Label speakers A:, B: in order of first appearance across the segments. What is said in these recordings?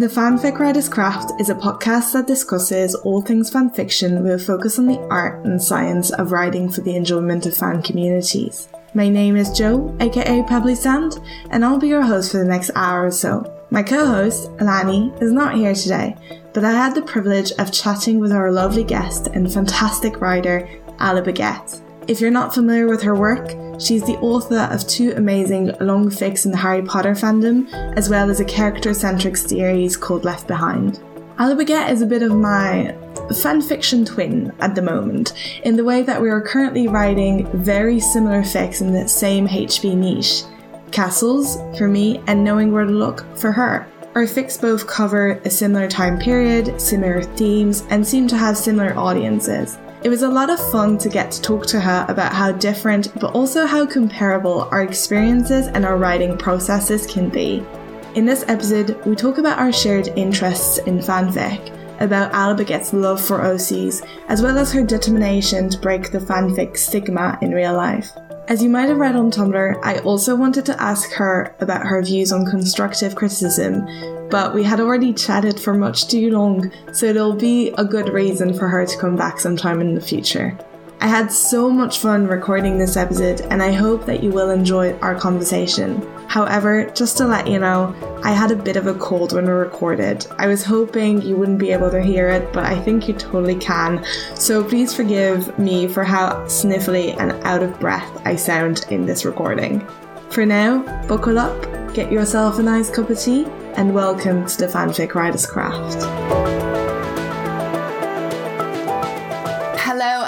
A: The Fanfic Writer's Craft is a podcast that discusses all things fanfiction with a focus on the art and science of writing for the enjoyment of fan communities. My name is Jo, aka Pebbly Sand, and I'll be your host for the next hour or so. My co host, Lani, is not here today, but I had the privilege of chatting with our lovely guest and fantastic writer, Ala Baguette. If you're not familiar with her work, she's the author of two amazing long fics in the Harry Potter fandom, as well as a character centric series called Left Behind. Ala Baguette is a bit of my fanfiction twin at the moment, in the way that we are currently writing very similar fics in the same HP niche castles for me, and knowing where to look for her. Our fics both cover a similar time period, similar themes, and seem to have similar audiences. It was a lot of fun to get to talk to her about how different, but also how comparable our experiences and our writing processes can be. In this episode, we talk about our shared interests in fanfic, about Ala Baguette's love for OCs, as well as her determination to break the fanfic stigma in real life. As you might have read on Tumblr, I also wanted to ask her about her views on constructive criticism, but we had already chatted for much too long, so it'll be a good reason for her to come back sometime in the future. I had so much fun recording this episode, and I hope that you will enjoy our conversation. However, just to let you know, I had a bit of a cold when we recorded. I was hoping you wouldn't be able to hear it, but I think you totally can. So please forgive me for how sniffly and out of breath I sound in this recording. For now, buckle up, get yourself a nice cup of tea, and welcome to the Fanfic Writer's Craft.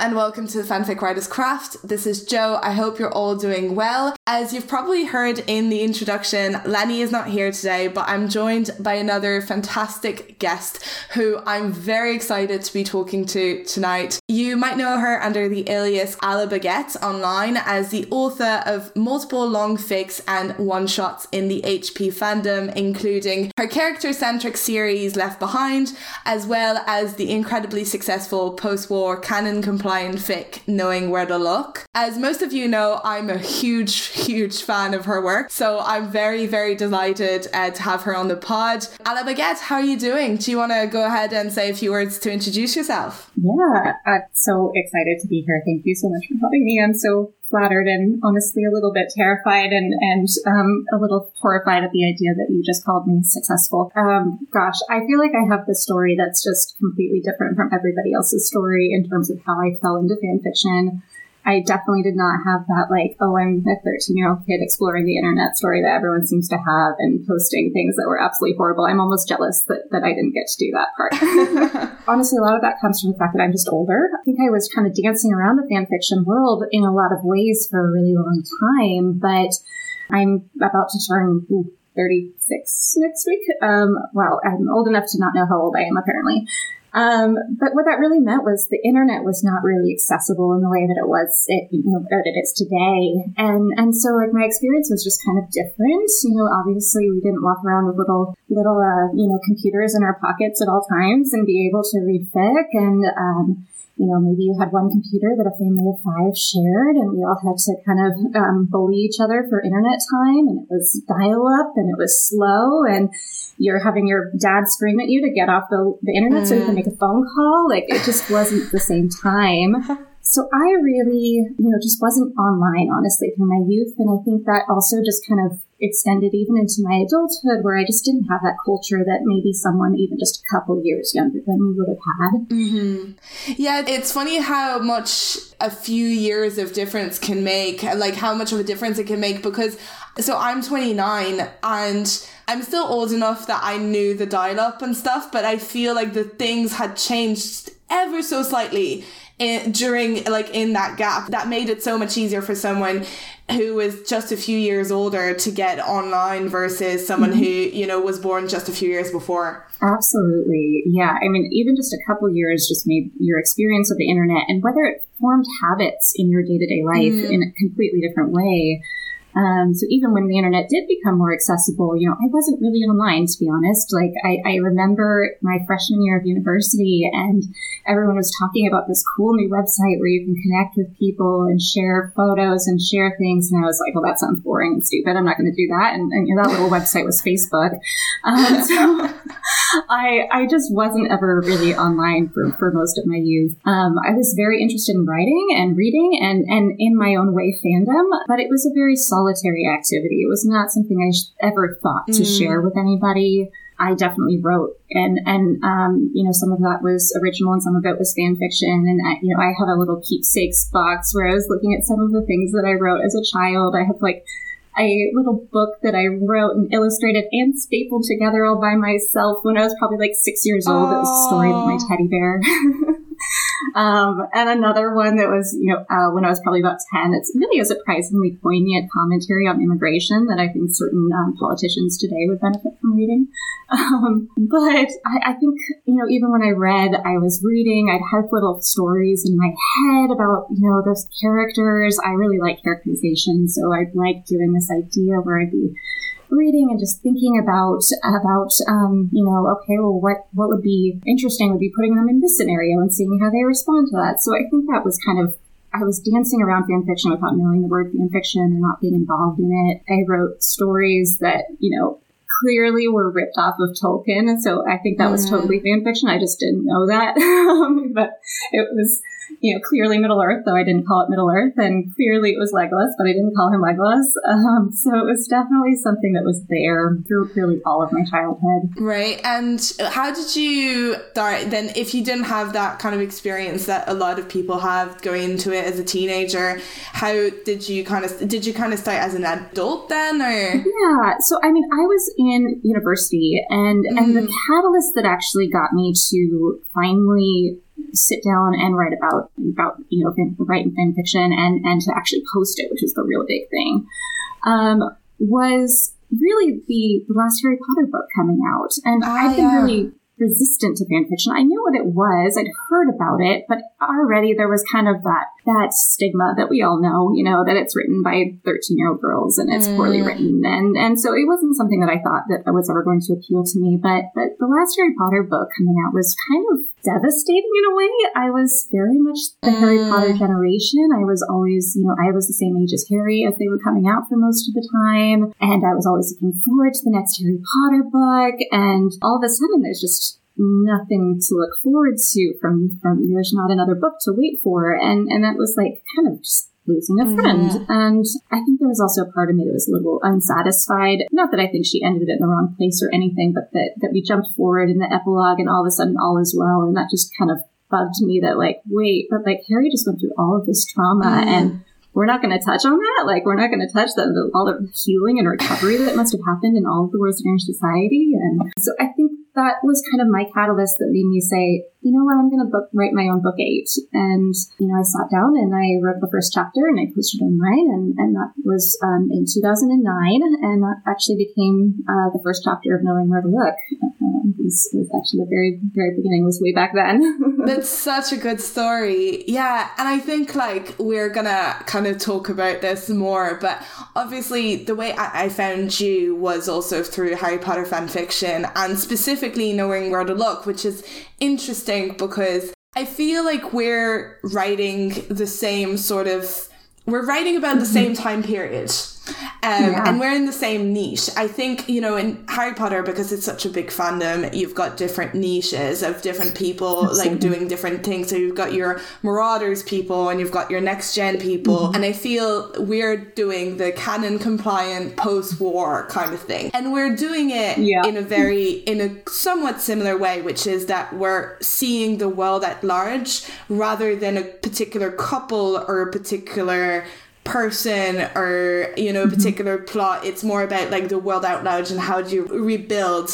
A: And welcome to the Fanfic Writer's Craft. This is Jo. I hope you're all doing well. As you've probably heard in the introduction, Lani is not here today, but I'm joined by another fantastic guest who I'm very excited to be talking to tonight. You might know her under the alias Ala Baguette online as the author of multiple long fics and one shots in the HP fandom, including her character centric series Left Behind, as well as the incredibly successful post war canon compliant fic, Knowing Where to Look. As most of you know, I'm a huge, huge fan of her work, so I'm very, very delighted uh, to have her on the pod. Ala Baguette, how are you doing? Do you want to go ahead and say a few words to introduce yourself?
B: Yeah, I'm so excited to be here. Thank you so much for having me. I'm so flattered and honestly a little bit terrified and and um, a little horrified at the idea that you just called me successful. Um, gosh, I feel like I have the story that's just completely different from everybody else's story in terms of how I fell into fan fiction. I definitely did not have that, like, oh, I'm a 13 year old kid exploring the internet story that everyone seems to have and posting things that were absolutely horrible. I'm almost jealous that, that I didn't get to do that part. Honestly, a lot of that comes from the fact that I'm just older. I think I was kind of dancing around the fan fiction world in a lot of ways for a really long time, but I'm about to turn ooh, 36 next week. Um, well, I'm old enough to not know how old I am, apparently. Um, but what that really meant was the internet was not really accessible in the way that it was, it, you know, that it is today. And, and so like my experience was just kind of different. You know, obviously we didn't walk around with little, little, uh, you know, computers in our pockets at all times and be able to read fic and, um, you know, maybe you had one computer that a family of five shared, and we all had to kind of um, bully each other for internet time, and it was dial up, and it was slow, and you're having your dad scream at you to get off the, the internet mm. so you can mm. make a phone call. Like it just wasn't the same time. So I really, you know, just wasn't online, honestly, through my youth. And I think that also just kind of extended even into my adulthood where I just didn't have that culture that maybe someone even just a couple years younger than me would have had.
A: Mm-hmm. Yeah, it's funny how much a few years of difference can make, like how much of a difference it can make because so I'm 29 and I'm still old enough that I knew the dial up and stuff, but I feel like the things had changed ever so slightly in, during like in that gap that made it so much easier for someone who was just a few years older to get online versus someone mm-hmm. who you know was born just a few years before
B: absolutely yeah i mean even just a couple years just made your experience of the internet and whether it formed habits in your day-to-day life mm. in a completely different way Um, so even when the internet did become more accessible, you know, I wasn't really online to be honest. Like I, I remember my freshman year of university and everyone was talking about this cool new website where you can connect with people and share photos and share things. And I was like, well, that sounds boring and stupid. I'm not going to do that. And, and you know, that little website was Facebook. Um, so I, I just wasn't ever really online for, for most of my youth. Um, I was very interested in writing and reading and, and in my own way fandom, but it was a very solitary activity. It was not something I ever thought to mm. share with anybody. I definitely wrote, and and um, you know some of that was original and some of it was fan fiction. And I, you know I have a little keepsakes box where I was looking at some of the things that I wrote as a child. I have like a little book that I wrote and illustrated and stapled together all by myself when I was probably like six years old. Aww. It was a story of my teddy bear. Um, and another one that was, you know, uh, when I was probably about 10, it's really a surprisingly poignant commentary on immigration that I think certain um, politicians today would benefit from reading. Um, but I, I, think, you know, even when I read, I was reading, I'd have little stories in my head about, you know, those characters. I really like characterization, so I'd like doing this idea where I'd be reading and just thinking about about um, you know okay well what what would be interesting would be putting them in this scenario and seeing how they respond to that so i think that was kind of I was dancing around fan fiction without knowing the word fan fiction and not being involved in it. I wrote stories that, you know, clearly were ripped off of Tolkien. And so I think that was mm. totally fan fiction. I just didn't know that. but it was you know, clearly Middle Earth, though I didn't call it Middle Earth, and clearly it was Legolas, but I didn't call him Legolas. Um, so it was definitely something that was there through really all of my childhood.
A: Right. And how did you start then? If you didn't have that kind of experience that a lot of people have going into it as a teenager, how did you kind of did you kind of start as an adult then, or?
B: Yeah. So I mean, I was in university, and mm. and the mm. catalyst that actually got me to finally sit down and write about about you know fan, write fan fiction and and to actually post it, which was the real big thing, um, was really the, the last Harry Potter book coming out, and oh, I've been yeah. really resistant to fan fiction. I knew what it was. I'd heard about it, but already there was kind of that that stigma that we all know, you know, that it's written by 13 year old girls and it's mm. poorly written. And and so it wasn't something that I thought that was ever going to appeal to me. But but the last Harry Potter book coming out was kind of devastating in a way. I was very much the mm. Harry Potter generation. I was always, you know, I was the same age as Harry as they were coming out for most of the time. And I was always looking forward to the next Harry Potter book. And all of a sudden there's just nothing to look forward to from, from there's not another book to wait for. And, and that was like kind of just losing a friend. Mm. And I think there was also a part of me that was a little unsatisfied. Not that I think she ended it in the wrong place or anything, but that, that we jumped forward in the epilogue and all of a sudden all is well. And that just kind of bugged me that like, wait, but like Harry just went through all of this trauma mm. and we're not going to touch on that. Like, we're not going to touch the, the, all the healing and recovery that must have happened in all of the Wizarding Society. And so I think that was kind of my catalyst that made me say, you know what, I'm going to book, write my own book eight. And, you know, I sat down and I wrote the first chapter and I posted online and, and that was um, in 2009. And that actually became uh, the first chapter of Knowing Where to Look. Um, was, was actually the very, very beginning was way back then.
A: That's such a good story. Yeah. And I think like we're going to kind of talk about this more, but obviously the way I, I found you was also through Harry Potter fan fiction and specifically Knowing Where to Look, which is interesting because I feel like we're writing the same sort of we're writing about the mm-hmm. same time period um, yeah. And we're in the same niche. I think, you know, in Harry Potter, because it's such a big fandom, you've got different niches of different people Absolutely. like doing different things. So you've got your Marauders people and you've got your next gen people. Mm-hmm. And I feel we're doing the canon compliant post war kind of thing. And we're doing it yeah. in a very, in a somewhat similar way, which is that we're seeing the world at large rather than a particular couple or a particular person or you know a mm-hmm. particular mm-hmm. plot it's more about like the world out loud and how do you rebuild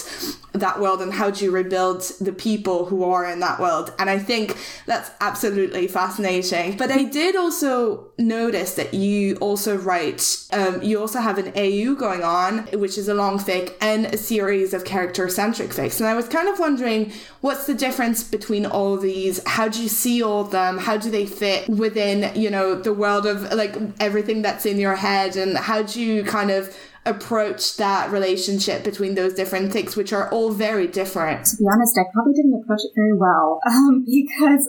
A: that world and how do you rebuild the people who are in that world. And I think that's absolutely fascinating. But I did also notice that you also write, um, you also have an AU going on, which is a long fic and a series of character centric fics. And I was kind of wondering what's the difference between all of these? How do you see all of them? How do they fit within, you know, the world of like everything that's in your head? And how do you kind of approach that relationship between those different things, which are all very different?
B: To be honest, I probably didn't approach it very well um, because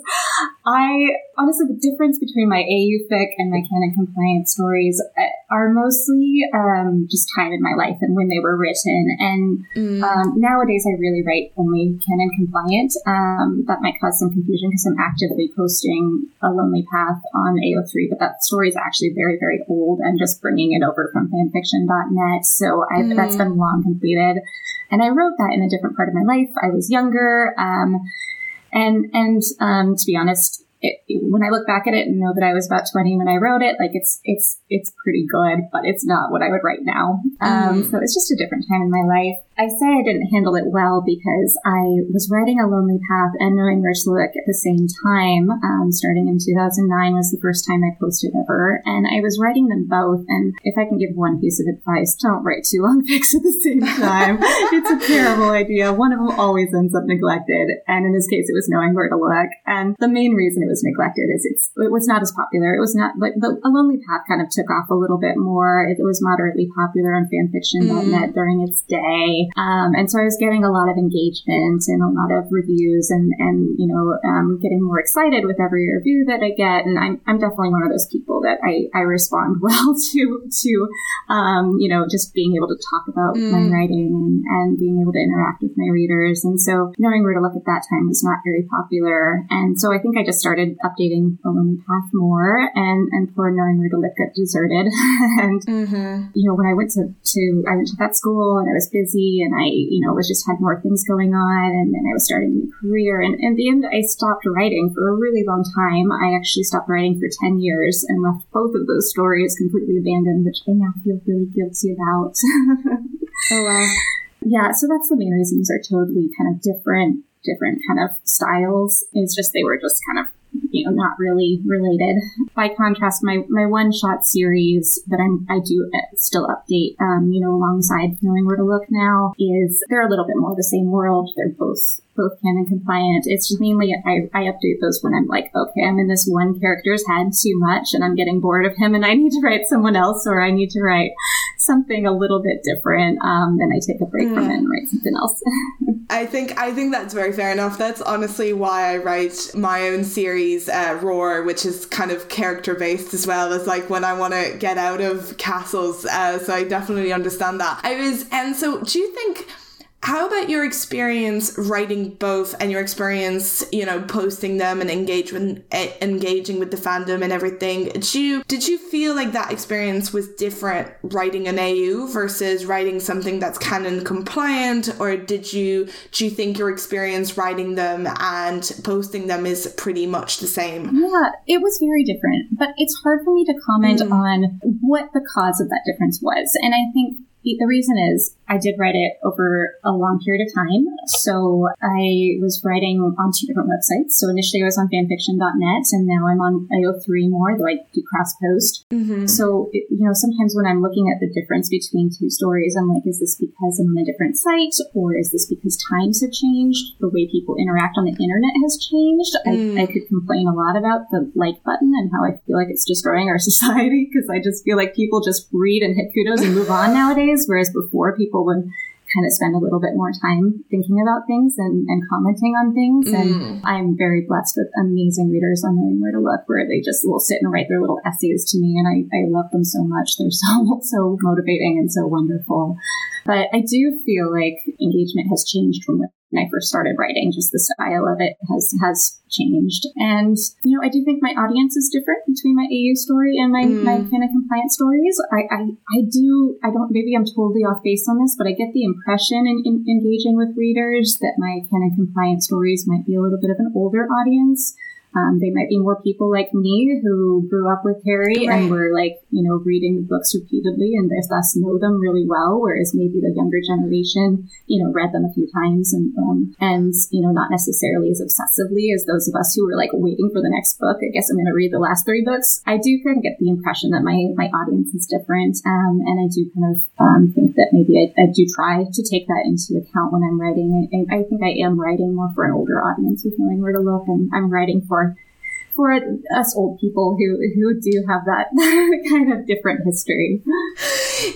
B: I honestly, the difference between my AU fic and my canon compliant stories are mostly um, just time in my life and when they were written. And mm. um, nowadays, I really write only canon compliant. Um, that might cause some confusion because I'm actively posting A Lonely Path on AO3, but that story is actually very, very old and just bringing it over from fanfiction.net. So mm. that's been long completed. And I wrote that in a different part of my life. I was younger. Um, and and um, to be honest, it, when I look back at it and know that I was about 20 when I wrote it, like it's, it's, it's pretty good, but it's not what I would write now. Um, mm. so it's just a different time in my life. I say I didn't handle it well because I was writing A Lonely Path and Knowing Where to Look at the same time. Um, starting in 2009 was the first time I posted ever, and I was writing them both. And if I can give one piece of advice, don't write two long fics at the same time. it's a terrible idea. One of them always ends up neglected, and in this case, it was Knowing Where to Look. And the main reason it was neglected is it's it was not as popular. It was not like the A Lonely Path kind of took off a little bit more. It was moderately popular on fanfiction.net mm. during its day. Um, and so I was getting a lot of engagement and a lot of reviews and, and you know, um, getting more excited with every review that I get. And I'm, I'm definitely one of those people that I, I respond well to, to, um, you know, just being able to talk about mm. my writing and, and being able to interact with my readers. And so knowing where to look at that time was not very popular. And so I think I just started updating A Lonely Path more and, and for knowing where to look got deserted. and, mm-hmm. you know, when I went to, to, I went to that school and I was busy and I, you know, was just had more things going on and then I was starting a new career. And in the end, I stopped writing for a really long time. I actually stopped writing for 10 years and left both of those stories completely abandoned, which I now feel really guilty about.
A: oh, wow.
B: Yeah, so that's the main reasons are totally kind of different, different kind of styles. It's just they were just kind of you know, not really related. By contrast, my, my one shot series that I'm, I do still update, um, you know, alongside knowing where to look now is they're a little bit more the same world. They're both both canon compliant. It's just mainly I, I update those when I'm like, okay, I'm in this one character's head too much and I'm getting bored of him and I need to write someone else or I need to write something a little bit different. Um, then I take a break mm. from it and write something else.
A: I think I think that's very fair enough. That's honestly why I write my own series, uh, Roar, which is kind of character based as well as like when I want to get out of castles. Uh, so I definitely understand that. I was, and so do you think? How about your experience writing both and your experience, you know, posting them and engage with, eh, engaging with the fandom and everything? Did you did you feel like that experience was different writing an AU versus writing something that's canon compliant, or did you do you think your experience writing them and posting them is pretty much the same?
B: Yeah, it was very different, but it's hard for me to comment mm. on what the cause of that difference was, and I think the reason is I did write it over a long period of time. So I was writing on two different websites. So initially I was on fanfiction.net and now I'm on AO3 more, though I do cross post. Mm-hmm. So, it, you know, sometimes when I'm looking at the difference between two stories, I'm like, is this because I'm on a different site or is this because times have changed? The way people interact on the internet has changed. Mm. I, I could complain a lot about the like button and how I feel like it's destroying our society because I just feel like people just read and hit kudos and move on nowadays whereas before people would kind of spend a little bit more time thinking about things and, and commenting on things. Mm. And I'm very blessed with amazing readers on knowing where to look, where they just will sit and write their little essays to me. And I, I love them so much. They're so, so motivating and so wonderful. But I do feel like engagement has changed from when I first started writing. Just the style of it has has changed, and you know, I do think my audience is different between my AU story and my mm. my canon compliant stories. I, I I do I don't maybe I'm totally off base on this, but I get the impression in, in engaging with readers that my canon compliant stories might be a little bit of an older audience. Um, they might be more people like me who grew up with Harry right. and were like, you know, reading the books repeatedly and thus know them really well. Whereas maybe the younger generation, you know, read them a few times and, um, and, you know, not necessarily as obsessively as those of us who were like waiting for the next book. I guess I'm going to read the last three books. I do kind of get the impression that my, my audience is different. Um, and I do kind of, um, think that maybe I, I, do try to take that into account when I'm writing. I, I think I am writing more for an older audience who's knowing where to look and I'm writing for for us old people who who do have that kind of different history.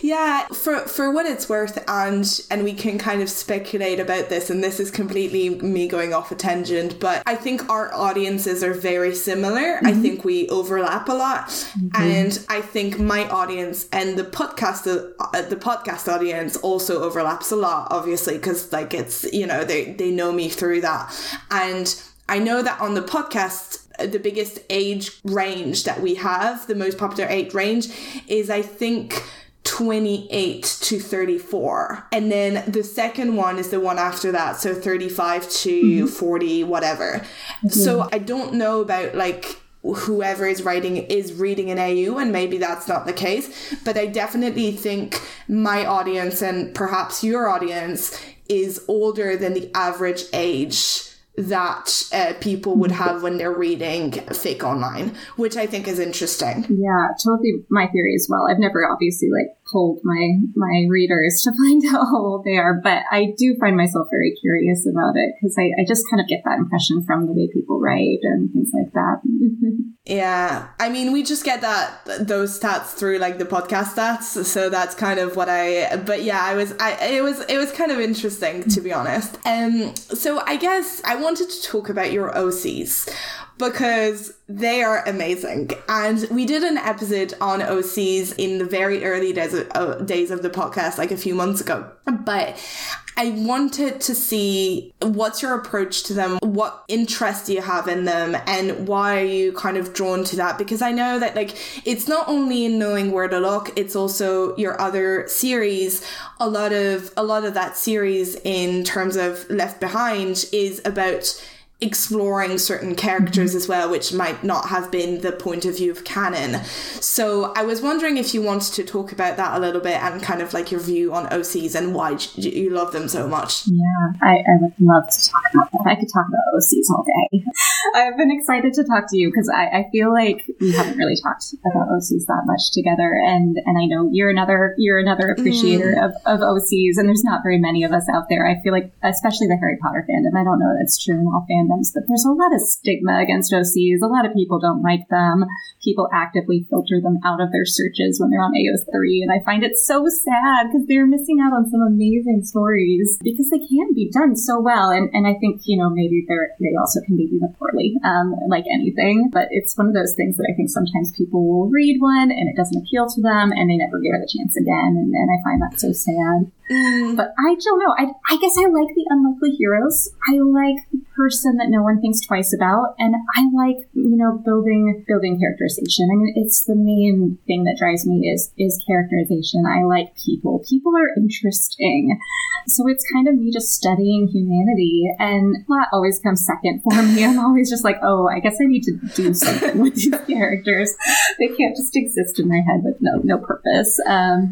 A: Yeah, for for what it's worth, and and we can kind of speculate about this, and this is completely me going off a tangent, but I think our audiences are very similar. Mm-hmm. I think we overlap a lot, mm-hmm. and I think my audience and the podcast uh, the podcast audience also overlaps a lot, obviously, because like it's you know they they know me through that, and I know that on the podcast the biggest age range that we have, the most popular age range, is I think 28 to 34. And then the second one is the one after that, so 35 to mm-hmm. 40, whatever. So I don't know about like whoever is writing is reading an AU, and maybe that's not the case. But I definitely think my audience and perhaps your audience is older than the average age that uh, people would have when they're reading fic online, which I think is interesting.
B: Yeah, totally my theory as well. I've never obviously like polled my my readers to find out how old they are, but I do find myself very curious about it because I, I just kind of get that impression from the way people write and things like that.
A: yeah, I mean, we just get that those stats through like the podcast stats, so that's kind of what I. But yeah, I was, I it was it was kind of interesting to be honest. Um, so I guess I wanted to talk about your OCs because they are amazing. And we did an episode on OCs in the very early days of, uh, days of the podcast, like a few months ago. But I wanted to see what's your approach to them, what interest do you have in them, and why are you kind of drawn to that? Because I know that like it's not only in knowing where to look, it's also your other series. A lot of a lot of that series in terms of Left Behind is about exploring certain characters mm-hmm. as well, which might not have been the point of view of canon. So I was wondering if you wanted to talk about that a little bit and kind of like your view on OCs and why you love them so much.
B: Yeah, I, I would love to talk about that. I could talk about OCs all day. I've been excited to talk to you because I, I feel like we haven't really talked about OCs that much together, and and I know you're another you're another appreciator mm. of, of OCs, and there's not very many of us out there. I feel like, especially the Harry Potter fandom. I don't know that's true in all fandoms but there's a lot of stigma against OCs. A lot of people don't like them. People actively filter them out of their searches when they're on AO3. And I find it so sad because they're missing out on some amazing stories because they can be done so well. And, and I think, you know, maybe they're, they also can be done poorly, um, like anything. But it's one of those things that I think sometimes people will read one and it doesn't appeal to them and they never give it a chance again. And, and I find that so sad. Mm. But I don't know. I, I guess I like the unlikely heroes. I like the person that no one thinks twice about, and I like you know building building characterization. I mean, it's the main thing that drives me is is characterization. I like people. People are interesting, so it's kind of me just studying humanity, and plot always comes second for me. I'm always just like, oh, I guess I need to do something with these characters. They can't just exist in my head with no no purpose. Um,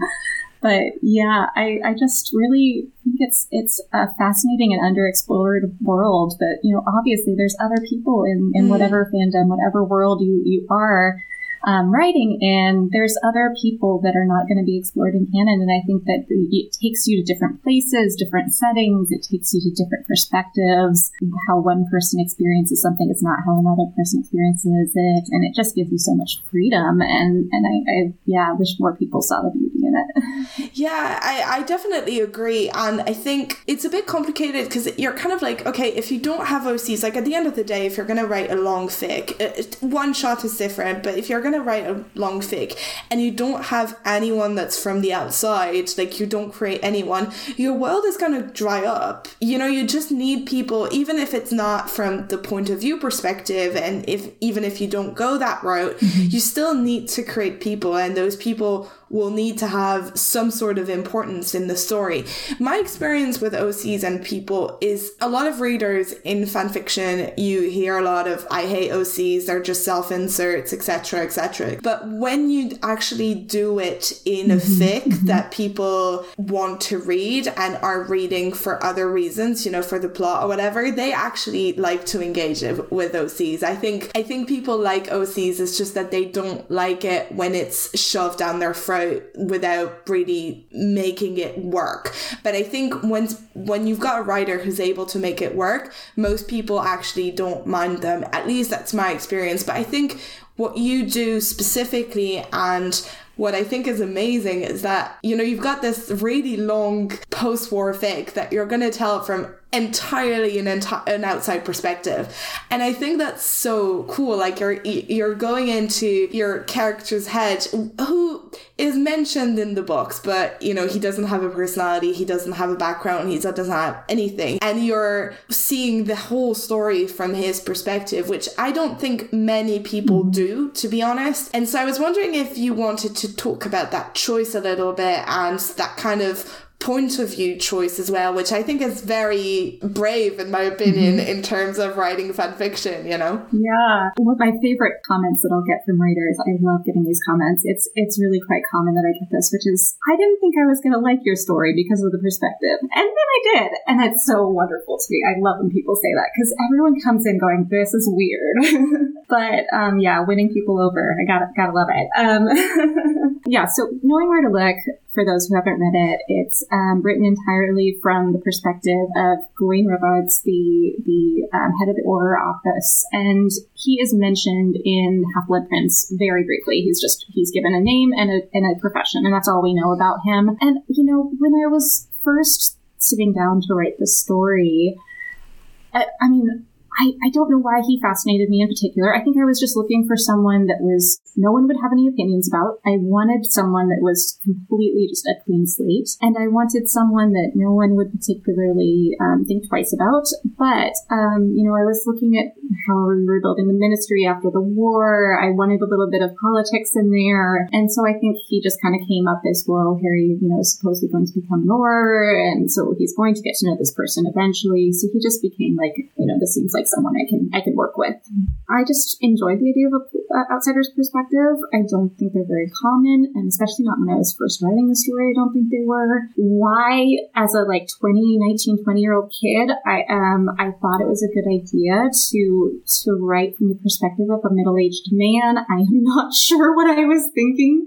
B: but yeah, I, I just really think it's it's a fascinating and underexplored world But you know, obviously there's other people in, in mm. whatever fandom, whatever world you, you are um, writing, and there's other people that are not going to be explored in canon. And I think that it takes you to different places, different settings. It takes you to different perspectives. How one person experiences something is not how another person experiences it, and it just gives you so much freedom. And and I, I yeah, I wish more people saw the beauty in
A: it. yeah, I, I definitely agree, and I think it's a bit complicated because you're kind of like, okay, if you don't have OCs, like at the end of the day, if you're going to write a long fic, one shot is different, but if you're going going to write a long fic and you don't have anyone that's from the outside, like you don't create anyone, your world is going to dry up. You know, you just need people, even if it's not from the point of view perspective, and if even if you don't go that route, mm-hmm. you still need to create people, and those people will need to have some sort of importance in the story. My experience with OCs and people is a lot of readers in fanfiction, you hear a lot of, I hate OCs, they're just self inserts, etc., etc. But when you actually do it in a mm-hmm. fic mm-hmm. that people want to read and are reading for other reasons, you know, for the plot or whatever, they actually like to engage with OCs. I think, I think people like OCs, it's just that they don't like it when it's shoved down their throat without really making it work. But I think when when you've got a writer who's able to make it work, most people actually don't mind them. At least that's my experience. But I think what you do specifically and what I think is amazing is that, you know, you've got this really long post war fic that you're going to tell from entirely an, enti- an outside perspective. And i think that's so cool like you're you're going into your character's head who is mentioned in the books but you know he doesn't have a personality he doesn't have a background he doesn't have anything. And you're seeing the whole story from his perspective which i don't think many people mm-hmm. do to be honest. And so i was wondering if you wanted to talk about that choice a little bit and that kind of point of view choice as well, which I think is very brave, in my opinion, mm-hmm. in terms of writing fan fiction. You know?
B: Yeah. One of my favorite comments that I'll get from writers. I love getting these comments. It's it's really quite common that I get this, which is, I didn't think I was going to like your story because of the perspective, and then I did, and it's so wonderful to me. I love when people say that because everyone comes in going, "This is weird," but um, yeah, winning people over, I gotta gotta love it. Um, yeah. So knowing where to look for those who haven't read it, it's um, written entirely from the perspective of Gawain Robards, the the um, head of the Auror office, and he is mentioned in Half Blood Prince very briefly. He's just he's given a name and a and a profession, and that's all we know about him. And you know, when I was first sitting down to write the story, I, I mean, I, I don't know why he fascinated me in particular. I think I was just looking for someone that was no one would have any opinions about. I wanted someone that was completely just a clean slate, and I wanted someone that no one would particularly um, think twice about. But um, you know, I was looking at how we were building the ministry after the war. I wanted a little bit of politics in there, and so I think he just kind of came up as well. Harry, you know, is supposedly going to become an and so he's going to get to know this person eventually. So he just became like, you know, this seems like someone I can I can work with. I just enjoyed the idea of a uh, outsider's perspective. I don't think they're very common, and especially not when I was first writing the story, I don't think they were. Why, as a like 20, 19, 20 year old kid, I um I thought it was a good idea to to write from the perspective of a middle aged man. I am not sure what I was thinking,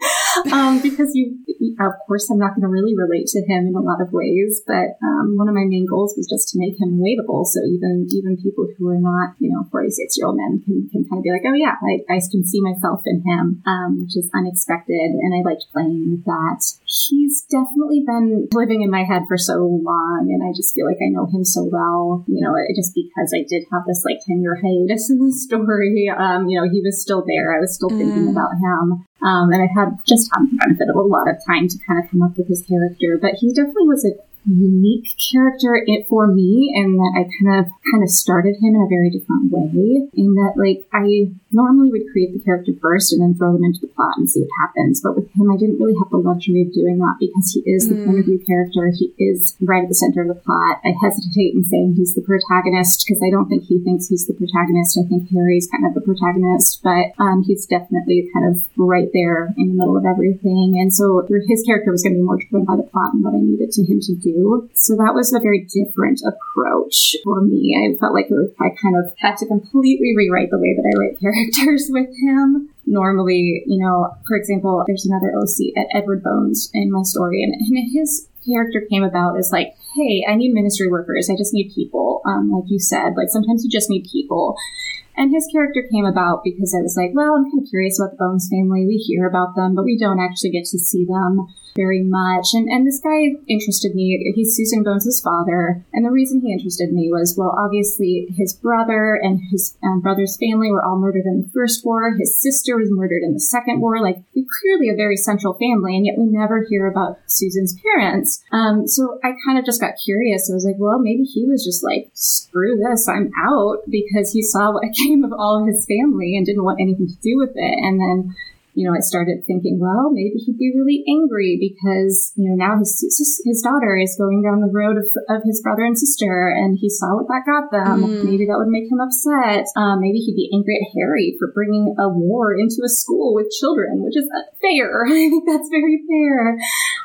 B: um, because you, of course, I'm not going to really relate to him in a lot of ways. But um, one of my main goals was just to make him relatable, so even even people who are not you know 46 year old men can can kind of be like, oh yeah, I, I can see myself in him, um, which is unexpected, and I liked playing with that. He's definitely been living in my head for so long, and I just feel like I know him so well. You know, just because I did have this like 10 year hiatus in the story, um, you know, he was still there. I was still thinking mm. about him. Um, and I had just had the benefit of a lot of time to kind of come up with his character, but he definitely was a unique character it for me and that I kind of kind of started him in a very different way. In that like I normally would create the character first and then throw them into the plot and see what happens. But with him, I didn't really have the luxury of doing that because he is the mm. point of view character. He is right at the center of the plot. I hesitate in saying he's the protagonist because I don't think he thinks he's the protagonist. I think Harry's kind of the protagonist, but um, he's definitely kind of right there in the middle of everything. And so his character was going to be more driven by the plot and what I needed to him to do. So that was a very different approach for me. I felt like was, I kind of had to completely rewrite the way that I write characters characters with him. Normally, you know, for example, there's another OC at Edward Bones in my story, and, and his character came about as like, hey, I need ministry workers. I just need people. Um, like you said, like sometimes you just need people. And his character came about because I was like, well, I'm kind of curious about the Bones family. We hear about them, but we don't actually get to see them very much. And, and this guy interested me. He's Susan Bones' father. And the reason he interested me was, well, obviously his brother and his um, brother's family were all murdered in the first war. His sister was murdered in the second war. Like, clearly a very central family, and yet we never hear about Susan's parents. Um, so I kind of just got curious. I was like, well, maybe he was just like, screw this, I'm out, because he saw what came of all of his family and didn't want anything to do with it. And then you know, I started thinking, well, maybe he'd be really angry because, you know, now his, his daughter is going down the road of, of his brother and sister and he saw what that got them. Mm. Maybe that would make him upset. Um, maybe he'd be angry at Harry for bringing a war into a school with children, which is fair. I think that's very fair.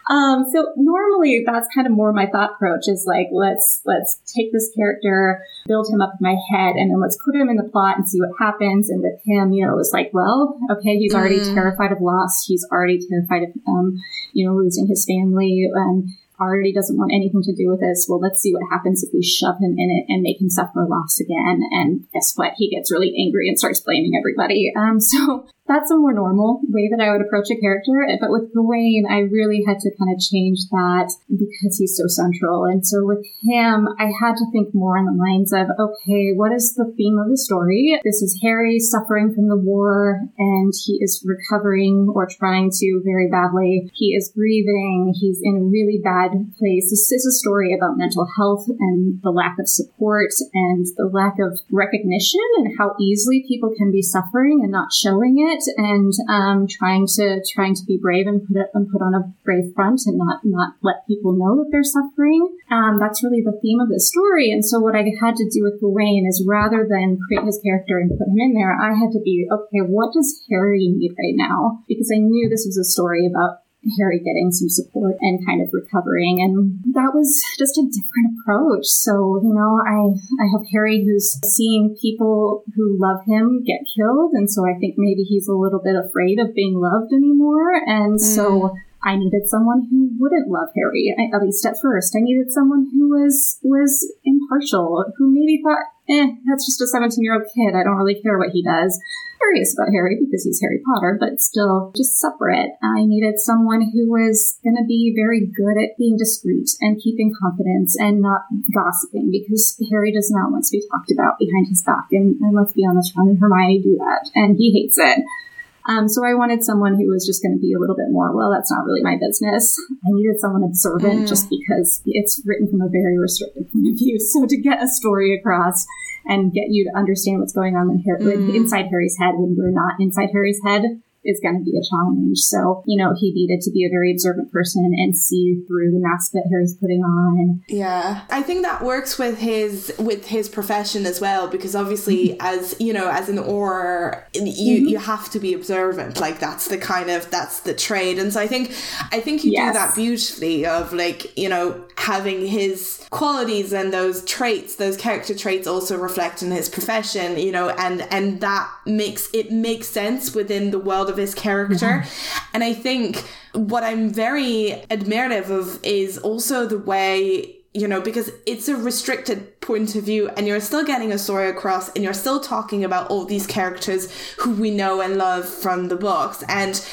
B: Um, so normally that's kind of more my thought approach is like, let's, let's take this character, build him up in my head, and then let's put him in the plot and see what happens. And with him, you know, it was like, well, okay, he's already mm. Terrified of loss. He's already terrified of, um, you know, losing his family and already doesn't want anything to do with this. Well, let's see what happens if we shove him in it and make him suffer loss again. And guess what? He gets really angry and starts blaming everybody. Um, so that's a more normal way that I would approach a character. But with Gawain, I really had to kind of change that because he's so central. And so with him, I had to think more on the lines of, okay, what is the theme of the story? This is Harry suffering from the war and he is recovering or trying to very badly. He is grieving. He's in a really bad place. This is a story about mental health and the lack of support and the lack of recognition and how easily people can be suffering and not showing it it and um, trying to trying to be brave and put it and put on a brave front and not not let people know that they're suffering. Um, that's really the theme of the story. And so what I had to do with Gawain is rather than create his character and put him in there, I had to be okay. What does Harry need right now? Because I knew this was a story about Harry getting some support and kind of recovering. And that was just a different approach. So, you know, I, I have Harry who's seeing people who love him get killed. And so I think maybe he's a little bit afraid of being loved anymore. And mm. so I needed someone who wouldn't love Harry, at least at first. I needed someone who was, was impartial, who maybe thought, eh, that's just a 17 year old kid. I don't really care what he does curious about Harry because he's Harry Potter, but still just separate. I needed someone who was going to be very good at being discreet and keeping confidence and not gossiping because Harry does not want to be talked about behind his back. And, and let's be honest, Ron and Hermione do that, and he hates it. Um, so I wanted someone who was just going to be a little bit more, well, that's not really my business. I needed someone observant mm. just because it's written from a very restricted point of view. So to get a story across and get you to understand what's going on Harry, mm. inside Harry's head when we're not inside Harry's head is going to be a challenge. So, you know, he needed to be a very observant person and see through the mask that Harry's putting on.
A: Yeah. I think that works with his with his profession as well because obviously mm-hmm. as, you know, as an Auror, you mm-hmm. you have to be observant. Like that's the kind of that's the trade. And so I think I think you yes. do that beautifully of like, you know, having his qualities and those traits, those character traits also reflect in his profession, you know, and and that makes it makes sense within the world of his character. Mm-hmm. And I think what I'm very admirative of is also the way you know, because it's a restricted point of view and you're still getting a story across and you're still talking about all these characters who we know and love from the books. And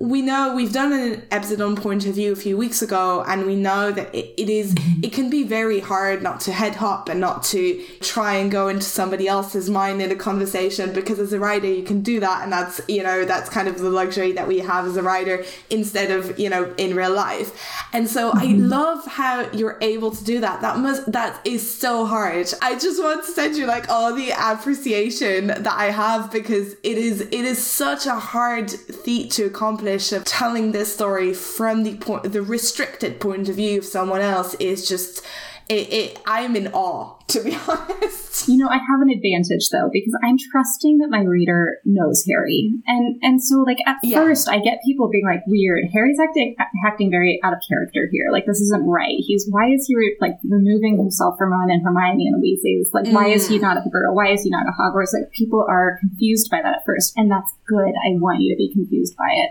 A: we know we've done an episode on point of view a few weeks ago and we know that it, it is it can be very hard not to head hop and not to try and go into somebody else's mind in a conversation because as a writer you can do that and that's you know that's kind of the luxury that we have as a writer instead of you know in real life. And so mm-hmm. i love how you're able to do that. That must that is so hard. I just want to send you like all the appreciation that i have because it is it is such a hard feat to accomplish accomplish of telling this story from the point the restricted point of view of someone else is just it, it I'm in awe to be honest.
B: You know, I have an advantage though because I'm trusting that my reader knows Harry, and and so like at yeah. first I get people being like, "Weird, Harry's acting acting very out of character here. Like this isn't right. He's why is he re- like removing himself from Ron and Hermione and Weasleys? Like mm. why is he mm. not at the Burrow? Why is he not at Hogwarts? Like people are confused by that at first, and that's good. I want you to be confused by it.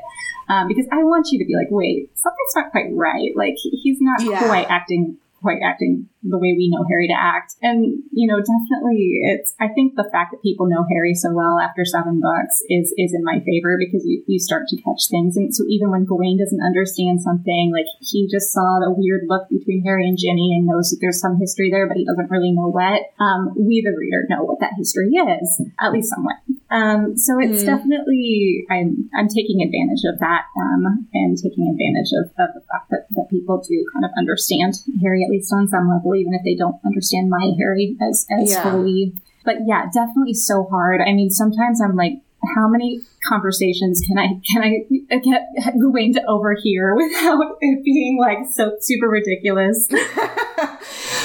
B: Um, because I want you to be like, wait, something's not quite right. Like he's not yeah. quite acting quite acting the way we know Harry to act. And, you know, definitely it's, I think the fact that people know Harry so well after seven books is, is in my favor because you, you start to catch things. And so even when Gawain doesn't understand something, like he just saw the weird look between Harry and Ginny and knows that there's some history there, but he doesn't really know what, um, we, the reader, know what that history is, at least somewhat. Um, so it's mm. definitely I'm I'm taking advantage of that um, and taking advantage of, of the fact that, that people do kind of understand Harry at least on some level, even if they don't understand my Harry as as yeah. fully. But yeah, definitely so hard. I mean, sometimes I'm like how many conversations can I can I get Gawain to overhear without it being like so super ridiculous?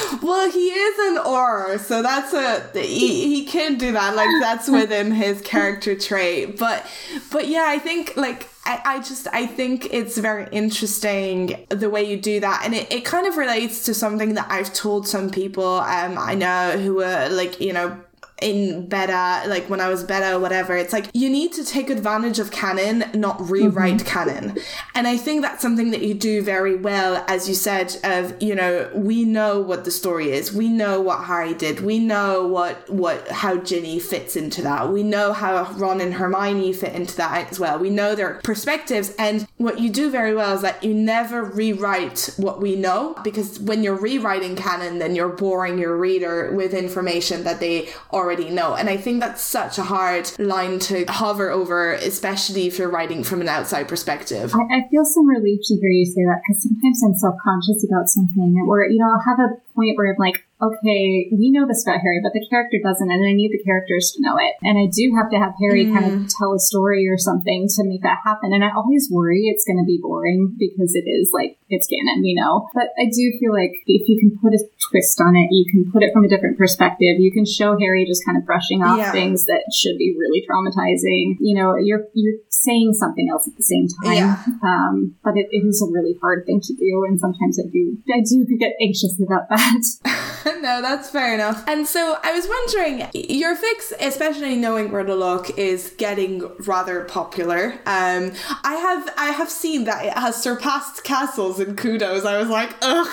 A: well, he is an Auror, so that's a he, he can do that. Like that's within his character trait. But but yeah, I think like I, I just I think it's very interesting the way you do that, and it, it kind of relates to something that I've told some people um I know who are like you know in beta, like when I was beta or whatever, it's like you need to take advantage of canon, not rewrite mm-hmm. canon. And I think that's something that you do very well, as you said, of, you know, we know what the story is. We know what Harry did. We know what, what, how Ginny fits into that. We know how Ron and Hermione fit into that as well. We know their perspectives. And what you do very well is that you never rewrite what we know, because when you're rewriting canon, then you're boring your reader with information that they already already know. And I think that's such a hard line to hover over, especially if you're writing from an outside perspective.
B: I, I feel some relief to hear you say that because sometimes I'm self conscious about something, or, you know, I'll have a point where I'm like, okay, we know this about Harry, but the character doesn't, and I need the characters to know it. And I do have to have Harry mm. kind of mm. tell a story or something to make that happen. And I always worry it's going to be boring because it is like, it's canon, we know. But I do feel like if you can put a twist on it, you can put it from a different perspective. You can show Harry just kind of brushing off yeah. things that should be really traumatizing. You know, you're, you're saying something else at the same time. Yeah. Um, but it, it is a really hard thing to do. And sometimes I do, I do get anxious about that that.
A: no, that's fair enough. And so I was wondering, your fics, especially knowing where to look, is getting rather popular. Um, I have I have seen that it has surpassed castles in kudos. I was like, ugh.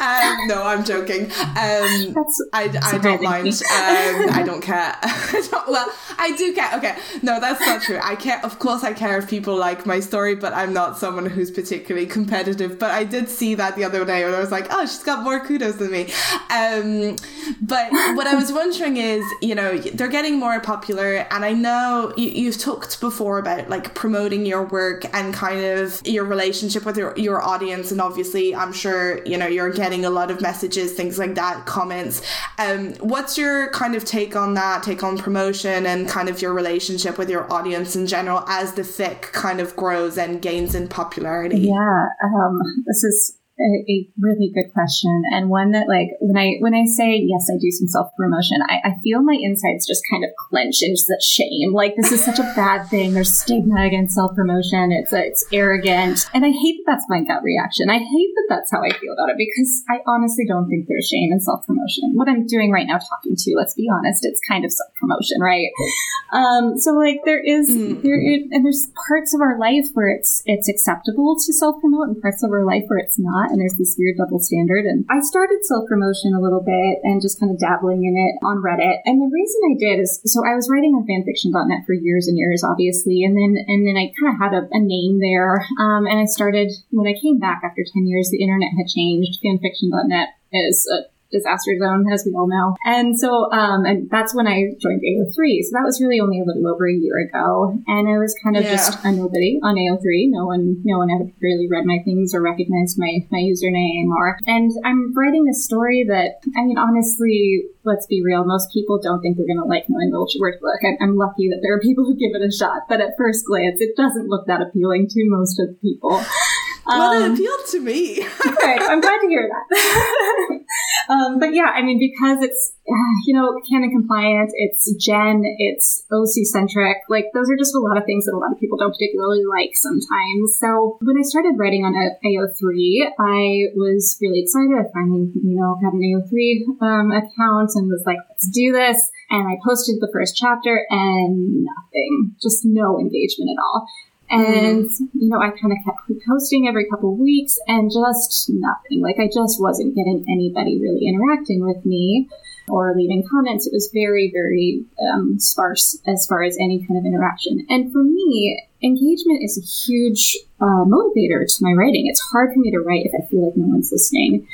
A: Um, no, I'm joking. Um, that's, I, I don't mind. Um, I don't care. I don't, well, I do care. Okay, no, that's not true. I care. Of course, I care if people like my story, but I'm not someone who's particularly competitive. But I did see that the other day when I was like, oh, she's got more kudos than me. Um, but what I was wondering is, you know, they're getting more popular, and I know you, you've talked before about like promoting your work and kind of your relationship with your, your audience, and obviously, I'm sure you know you're getting a lot of messages, things like that, comments. Um, what's your kind of take on that? Take on promotion and kind of your relationship with your audience in general as the fic kind of grows and gains in popularity.
B: Yeah, um, this is a, a, really good question and one that like when I when I say yes I do some self promotion I, I feel my insides just kind of clench just that shame. Like this is such a bad thing. There's stigma against self promotion it's it's arrogant. And I hate that that's my gut reaction. I hate that that's how I feel about it because I honestly don't think there's shame in self promotion what I'm doing right now talking to you let's be honest it's kind of self promotion right? Um so like there is mm. there and there's parts of our life where it's it's acceptable to self promote and parts of our life where it's not and there's this weird double standard. And I started self promotion a little bit and just kind of dabbling in it on Reddit. And the reason I did is so I was writing on fanfiction.net for years and years, obviously, and then and then I kind of had a, a name there. Um, and I started when I came back after ten years, the internet had changed. Fanfiction.net is a disaster zone, as we all know. And so, um, and that's when I joined AO3. So that was really only a little over a year ago. And I was kind of yeah. just a nobody on AO3. No one, no one had really read my things or recognized my, my username or, and I'm writing a story that, I mean, honestly, let's be real, most people don't think they're going to like knowing to look. I'm, I'm lucky that there are people who give it a shot, but at first glance, it doesn't look that appealing to most of the people.
A: Well, um, it appealed to me.
B: okay, I'm glad to hear that. um, but yeah, I mean, because it's uh, you know canon compliant, it's Gen, it's OC centric. Like those are just a lot of things that a lot of people don't particularly like sometimes. So when I started writing on a AO3, I was really excited. I finally you know got an AO3 um, account and was like, let's do this. And I posted the first chapter and nothing, just no engagement at all. And, you know, I kind of kept posting every couple weeks and just nothing. Like I just wasn't getting anybody really interacting with me or leaving comments. It was very, very um, sparse as far as any kind of interaction. And for me, engagement is a huge uh, motivator to my writing. It's hard for me to write if I feel like no one's listening.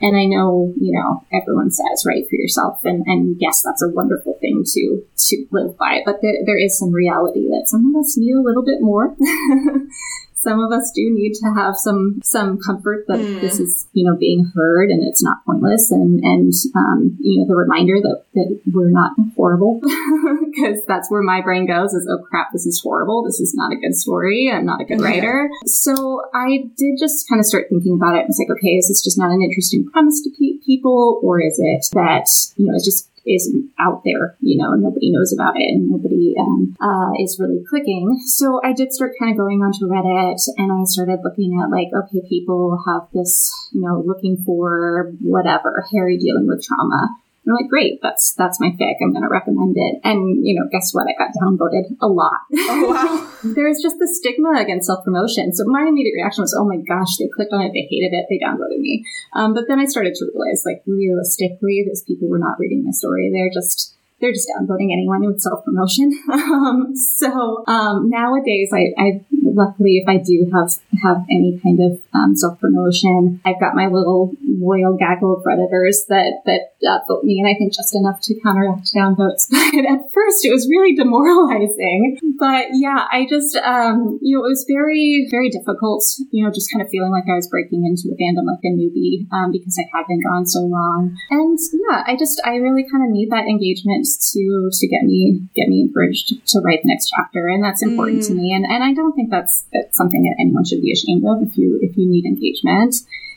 B: And I know, you know, everyone says write for yourself, and, and yes, that's a wonderful thing to to live by. But there, there is some reality that some of us need a little bit more. so some of us do need to have some some comfort that mm. this is you know being heard and it's not pointless and and um, you know the reminder that that we're not horrible because that's where my brain goes is oh crap this is horrible. This is not a good story. I'm not a good writer. So I did just kind of start thinking about it. And was like okay is this just not an interesting premise to pe- people or is it that you know it's just isn't out there, you know, nobody knows about it and nobody um, uh, is really clicking. So I did start kind of going onto Reddit and I started looking at like, okay, people have this, you know, looking for whatever, Harry dealing with trauma. I'm like, great, that's that's my fic. I'm going to recommend it. And you know, guess what? I got downvoted a lot. Oh wow! There's just the stigma against self promotion. So my immediate reaction was, oh my gosh, they clicked on it, they hated it, they downvoted me. Um, but then I started to realize, like, realistically, those people were not reading my story. They're just they're just downvoting anyone with self promotion. um, so um, nowadays, I, I, luckily, if I do have have any kind of um, self promotion, I've got my little loyal gaggle of redditors that that uh, vote me, and I think just enough to counteract downvotes. But at first, it was really demoralizing. But yeah, I just um, you know it was very very difficult. You know, just kind of feeling like I was breaking into a fandom like a newbie um, because I had been gone so long. And yeah, I just I really kind of need that engagement to to get me get me encouraged to write the next chapter, and that's important mm. to me. And and I don't think that's that's something that anyone should be ashamed of. If you if you need engagement,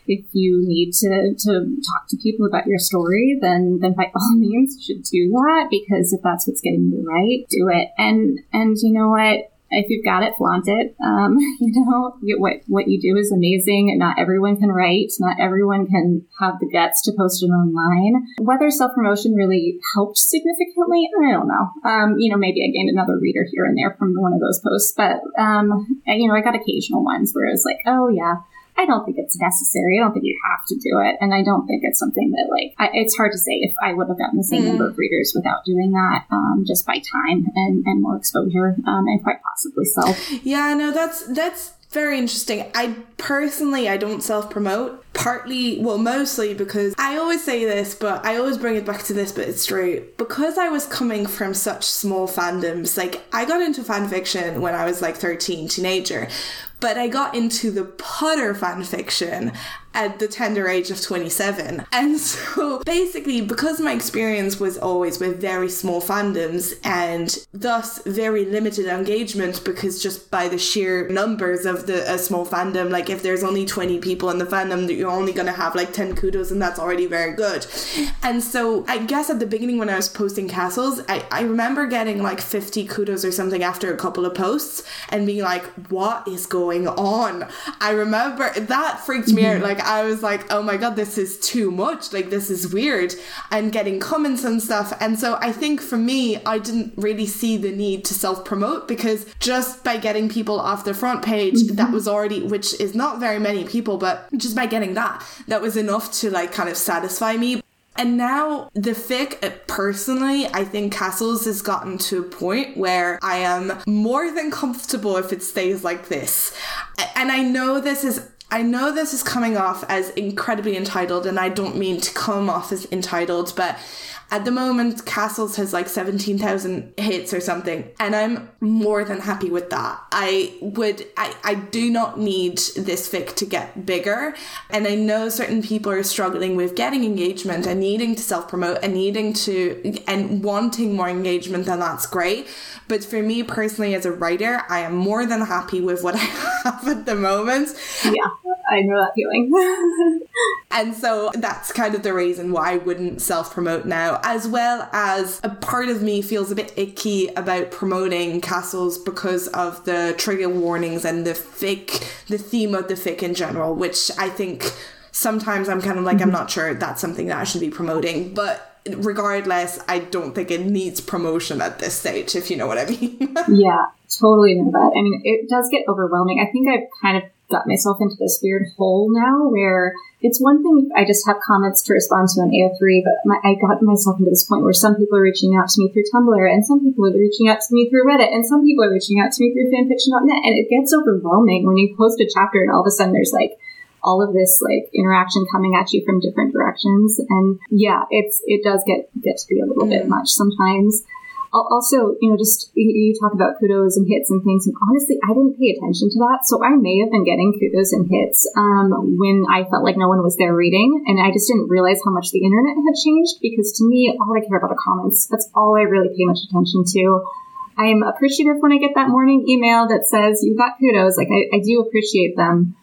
B: if you need to to talk to people about your story, then then by all means you should do that because if that's what's getting you right, do it. And and you know what if you've got it, flaunt it. Um, you know, what what you do is amazing. Not everyone can write. Not everyone can have the guts to post it online. Whether self promotion really helped significantly, I don't know. Um, you know, maybe I gained another reader here and there from one of those posts, but um, you know, I got occasional ones where it was like, oh yeah, I don't think it's necessary. I don't think you have to do it. And I don't think it's something that, like, I, it's hard to say if I would have gotten the same mm. number of readers without doing that, um, just by time and, and more exposure, um, and quite possibly so.
A: Yeah, no, that's, that's, very interesting. I personally I don't self-promote. Partly, well, mostly because I always say this, but I always bring it back to this, but it's true. Because I was coming from such small fandoms, like I got into fan fiction when I was like 13, teenager, but I got into the Potter fan fiction at the tender age of 27. And so basically, because my experience was always with very small fandoms and thus very limited engagement, because just by the sheer numbers of the a small fandom, like if there's only 20 people in the fandom, you're only gonna have like 10 kudos, and that's already very good. And so I guess at the beginning when I was posting castles, I, I remember getting like 50 kudos or something after a couple of posts and being like, what is going on? I remember that freaked me out. Mm-hmm. Like I was like, oh my god, this is too much. Like this is weird. And getting comments and stuff. And so I think for me, I didn't really see the need to self promote because just by getting people off the front page, mm-hmm. that was already, which is not very many people, but just by getting that, that was enough to like kind of satisfy me. And now the fic, uh, personally, I think Castles has gotten to a point where I am more than comfortable if it stays like this. And I know this is I know this is coming off as incredibly entitled, and I don't mean to come off as entitled, but at the moment, Castles has like 17,000 hits or something, and I'm more than happy with that. I would, I, I do not need this fic to get bigger, and I know certain people are struggling with getting engagement and needing to self promote and needing to, and wanting more engagement, and that's great. But for me personally, as a writer, I am more than happy with what I have at the moment.
B: Yeah, I know that feeling.
A: and so that's kind of the reason why I wouldn't self promote now as well as a part of me feels a bit icky about promoting castles because of the trigger warnings and the fic, the theme of the fic in general, which I think sometimes I'm kind of like, mm-hmm. I'm not sure that's something that I should be promoting, but regardless, I don't think it needs promotion at this stage, if you know what I mean.
B: yeah, totally know that. I mean, it does get overwhelming. I think I've kind of got myself into this weird hole now where it's one thing if I just have comments to respond to on AO3, but my, I got myself into this point where some people are reaching out to me through Tumblr, and some people are reaching out to me through Reddit, and some people are reaching out to me through fanfiction.net, and it gets overwhelming when you post a chapter and all of a sudden there's like all of this like interaction coming at you from different directions, and yeah, it's it does get get to be a little mm. bit much sometimes. Also, you know, just you talk about kudos and hits and things, and honestly, I didn't pay attention to that. So I may have been getting kudos and hits um, when I felt like no one was there reading, and I just didn't realize how much the internet had changed. Because to me, all I care about are comments. That's all I really pay much attention to. I am appreciative when I get that morning email that says you got kudos. Like I, I do appreciate them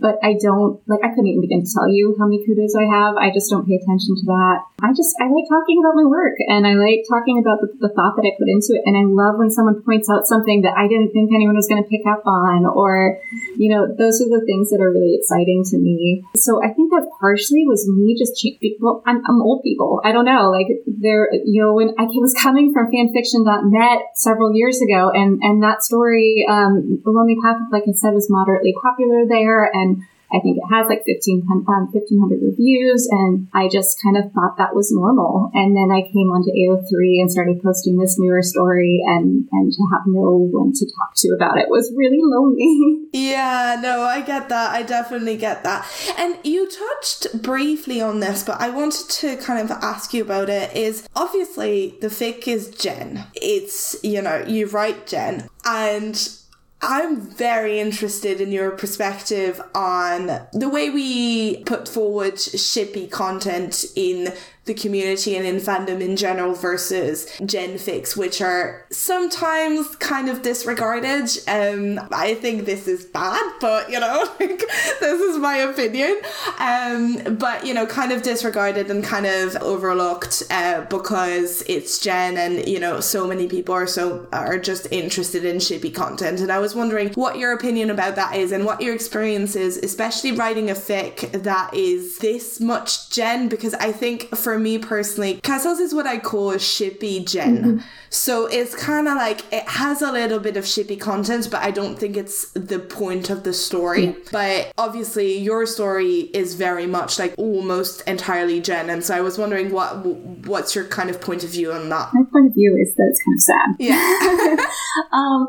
B: but I don't like I couldn't even begin to tell you how many kudos I have. I just don't pay attention to that. I just I like talking about my work and I like talking about the, the thought that I put into it. And I love when someone points out something that I didn't think anyone was going to pick up on, or you know, those are the things that are really exciting to me. So I think that partially was me just cha- well, I'm, I'm old people. I don't know, like there, you know, when I was coming from fanfiction.net several years ago, and and that story, um, The Lonely Path, like I said, was moderately popular there, and I think it has like 1500, um, 1500 reviews. And I just kind of thought that was normal. And then I came onto AO3 and started posting this newer story and, and to have no one to talk to about it was really lonely.
A: Yeah, no, I get that. I definitely get that. And you touched briefly on this, but I wanted to kind of ask you about it is obviously the fic is Gen. It's, you know, you write Gen and I'm very interested in your perspective on the way we put forward shippy content in the community and in fandom in general versus Gen genfics, which are sometimes kind of disregarded. Um, I think this is bad, but you know, like, this is my opinion. Um, but you know, kind of disregarded and kind of overlooked uh, because it's gen, and you know, so many people are so are just interested in shippy content. And I was wondering what your opinion about that is, and what your experience is, especially writing a fic that is this much gen, because I think for me personally, Castles is what I call a shippy Gen. Mm-hmm. So it's kind of like it has a little bit of shippy content, but I don't think it's the point of the story. Yeah. But obviously, your story is very much like almost entirely Gen, and so I was wondering what what's your kind of point of view on that?
B: My point of view is that it's kind of sad.
A: Yeah.
B: um,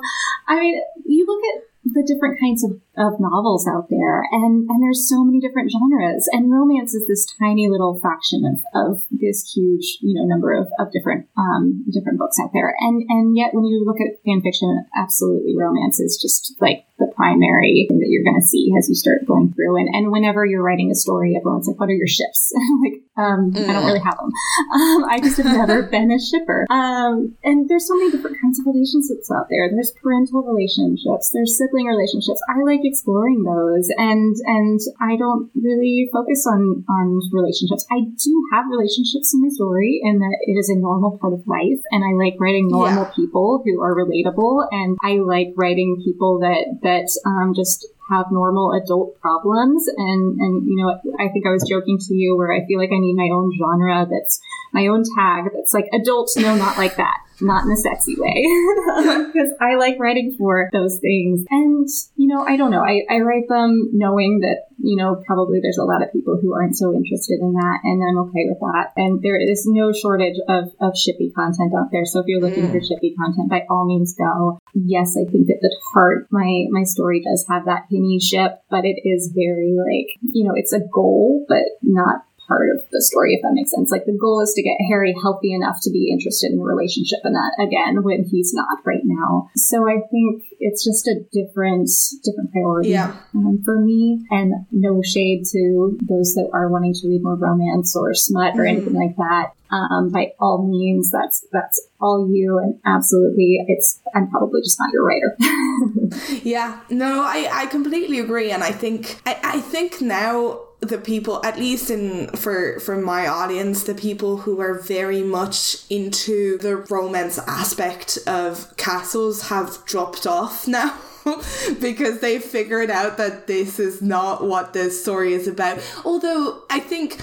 B: I mean, you look at the different kinds of, of novels out there and, and there's so many different genres and romance is this tiny little fraction of, of this huge you know number of, of different um, different books out there and and yet when you look at fan fiction absolutely romance is just like the primary thing that you're going to see as you start going through. And, and whenever you're writing a story, everyone's like, what are your ships? like, um, mm. I don't really have them. Um, I just have never been a shipper. Um, and there's so many different kinds of relationships out there. There's parental relationships. There's sibling relationships. I like exploring those. And, and I don't really focus on, on relationships. I do have relationships in my story and that it is a normal part of life. And I like writing normal yeah. people who are relatable. And I like writing people that, that um, just have normal adult problems. And, and, you know, I think I was joking to you where I feel like I need my own genre that's my own tag that's like adults, no, not like that not in a sexy way because I like writing for those things. And, you know, I don't know. I, I write them knowing that, you know, probably there's a lot of people who aren't so interested in that and I'm okay with that. And there is no shortage of, of shippy content out there. So if you're looking mm. for shippy content, by all means go. Yes, I think that the heart, my, my story does have that hinny ship, but it is very like, you know, it's a goal, but not part of the story, if that makes sense. Like the goal is to get Harry healthy enough to be interested in a relationship and that again when he's not right now. So I think it's just a different different priority
A: yeah.
B: um, for me. And no shade to those that are wanting to read more romance or smut or mm. anything like that. Um, by all means, that's that's all you, and absolutely, it's I'm probably just not your writer.
A: yeah, no, I I completely agree, and I think I I think now the people at least in for for my audience the people who are very much into the romance aspect of castles have dropped off now because they figured out that this is not what this story is about. Although i think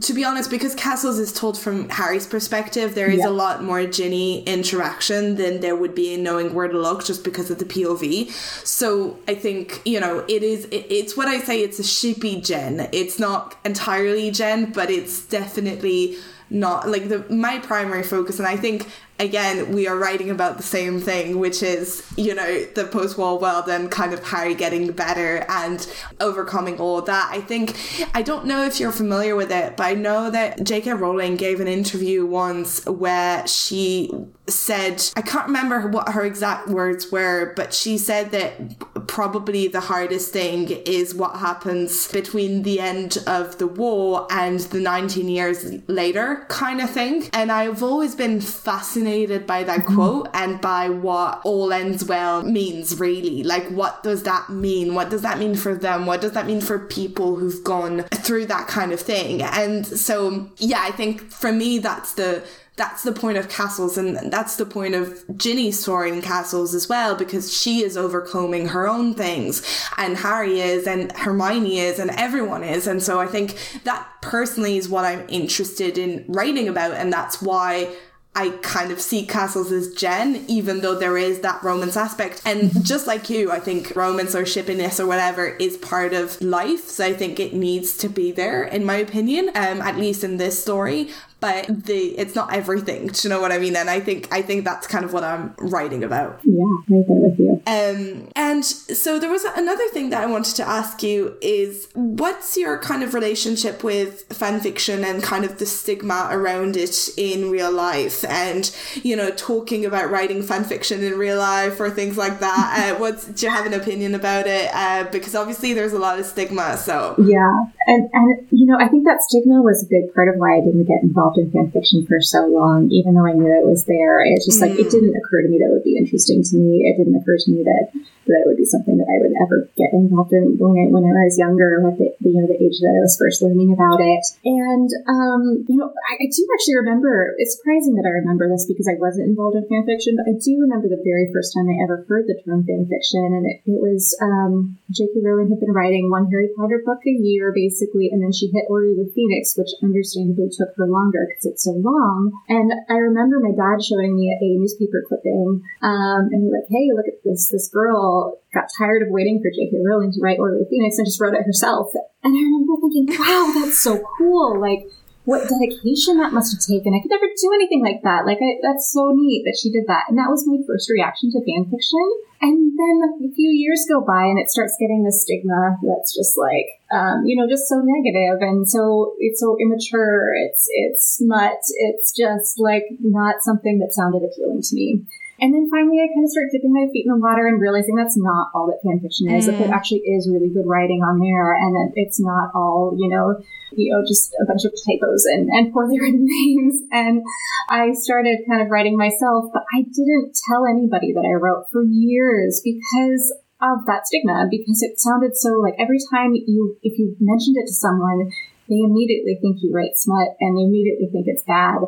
A: to be honest, because Castles is told from Harry's perspective, there is yeah. a lot more Ginny interaction than there would be in knowing where to look just because of the POV. So I think, you know, it is, it, it's what I say, it's a shippy Gen. It's not entirely Gen, but it's definitely not like the my primary focus and I think again we are writing about the same thing which is you know the post-war world and kind of Harry getting better and overcoming all that I think I don't know if you're familiar with it but I know that J.K. Rowling gave an interview once where she said I can't remember what her exact words were but she said that probably the hardest thing is what happens between the end of the war and the 19 years later kind of thing and I've always been fascinated by that mm-hmm. quote and by what all ends well means, really. Like, what does that mean? What does that mean for them? What does that mean for people who've gone through that kind of thing? And so, yeah, I think for me, that's the that's the point of castles and that's the point of Ginny's story in castles as well because she is overcoming her own things and Harry is and Hermione is and everyone is and so I think that personally is what I'm interested in writing about and that's why I kind of see castles as Gen, even though there is that romance aspect. And just like you, I think romance or shippiness or whatever is part of life. So I think it needs to be there, in my opinion, um, at least in this story but the it's not everything. Do you know what I mean? And I think I think that's kind of what I'm writing about.
B: Yeah, right there with you.
A: Um, and so there was another thing that I wanted to ask you is what's your kind of relationship with fan fiction and kind of the stigma around it in real life, and you know, talking about writing fan fiction in real life or things like that. uh, what's do you have an opinion about it? Uh, because obviously there's a lot of stigma. So
B: yeah, and and you know, I think that stigma was a big part of why I didn't get involved involved in fan fiction for so long, even though I knew it was there. It's just mm. like it mm. didn't occur to me that it would be interesting to me. It didn't occur to me that that it would be something that I would ever get involved in when I, when I was younger, at the, you know the age that I was first learning about it. And um, you know, I, I do actually remember. It's surprising that I remember this because I wasn't involved in fan fiction, but I do remember the very first time I ever heard the term fan fiction, and it, it was um, J.K. Rowling had been writing one Harry Potter book a year, basically, and then she hit Order of the Phoenix, which understandably took her longer because it's so long. And I remember my dad showing me a newspaper clipping, um, and he's like, "Hey, look at this this girl." got tired of waiting for J.K. Rowling to write Order of the Phoenix and just wrote it herself. And I remember thinking, wow, that's so cool. Like, what dedication that must have taken. I could never do anything like that. Like, I, that's so neat that she did that. And that was my first reaction to fan fiction. And then a few years go by and it starts getting the stigma that's just like, um, you know, just so negative and so it's so immature. It's, it's smut. It's just like not something that sounded appealing to me. And then finally, I kind of start dipping my feet in the water and realizing that's not all that fan fiction is. Mm. That there actually is really good writing on there, and that it's not all you know, you know, just a bunch of typos and, and poorly written things. And I started kind of writing myself, but I didn't tell anybody that I wrote for years because of that stigma because it sounded so like every time you if you mentioned it to someone they immediately think you write smut and they immediately think it's bad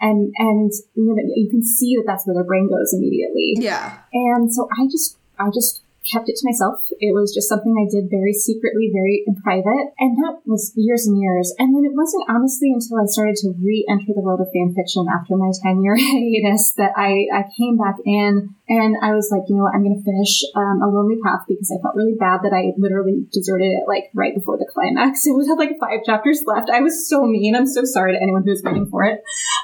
B: and and you know you can see that that's where their brain goes immediately.
A: Yeah.
B: And so I just I just kept it to myself. It was just something I did very secretly, very in private. And that was years and years. And then it wasn't honestly until I started to re-enter the world of fan fiction after my 10 year hiatus that I, I came back in and I was like, you know what, I'm going to finish um, A Lonely Path because I felt really bad that I literally deserted it like right before the climax. It was like five chapters left. I was so mean. I'm so sorry to anyone who was waiting for it.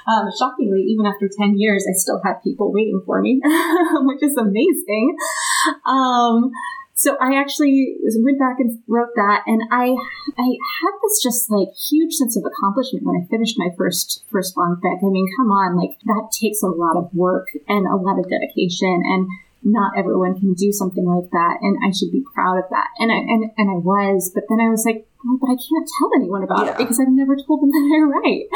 B: Um, shockingly, even after 10 years, I still had people waiting for me, which is amazing. Um, so I actually went back and wrote that, and I I had this just like huge sense of accomplishment when I finished my first first long fic. I mean, come on, like that takes a lot of work and a lot of dedication, and not everyone can do something like that, and I should be proud of that. And I and and I was, but then I was like, oh, but I can't tell anyone about yeah. it because I've never told them that I write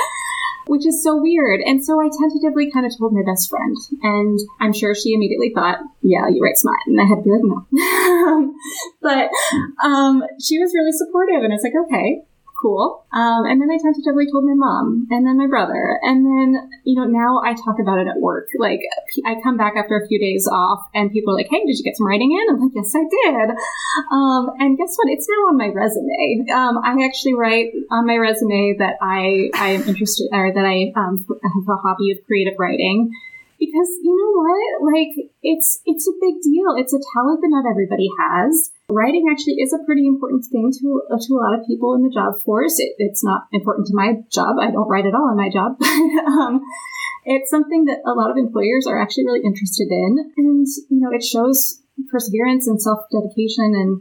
B: which is so weird. And so I tentatively kind of told my best friend, and I'm sure she immediately thought, "Yeah, you write smart," and I had to be like, "No," but um, she was really supportive, and it's like, okay, cool. Um, and then I tentatively told my mom and then my brother. And then, you know, now I talk about it at work. Like, I come back after a few days off and people are like, hey, did you get some writing in? I'm like, yes, I did. Um, and guess what? It's now on my resume. Um, I actually write on my resume that I, I am interested or that I um, have a hobby of creative writing because you know what? Like it's it's a big deal. It's a talent that not everybody has. Writing actually is a pretty important thing to to a lot of people in the job force. It, it's not important to my job. I don't write at all in my job. um, it's something that a lot of employers are actually really interested in, and you know, it shows perseverance and self dedication and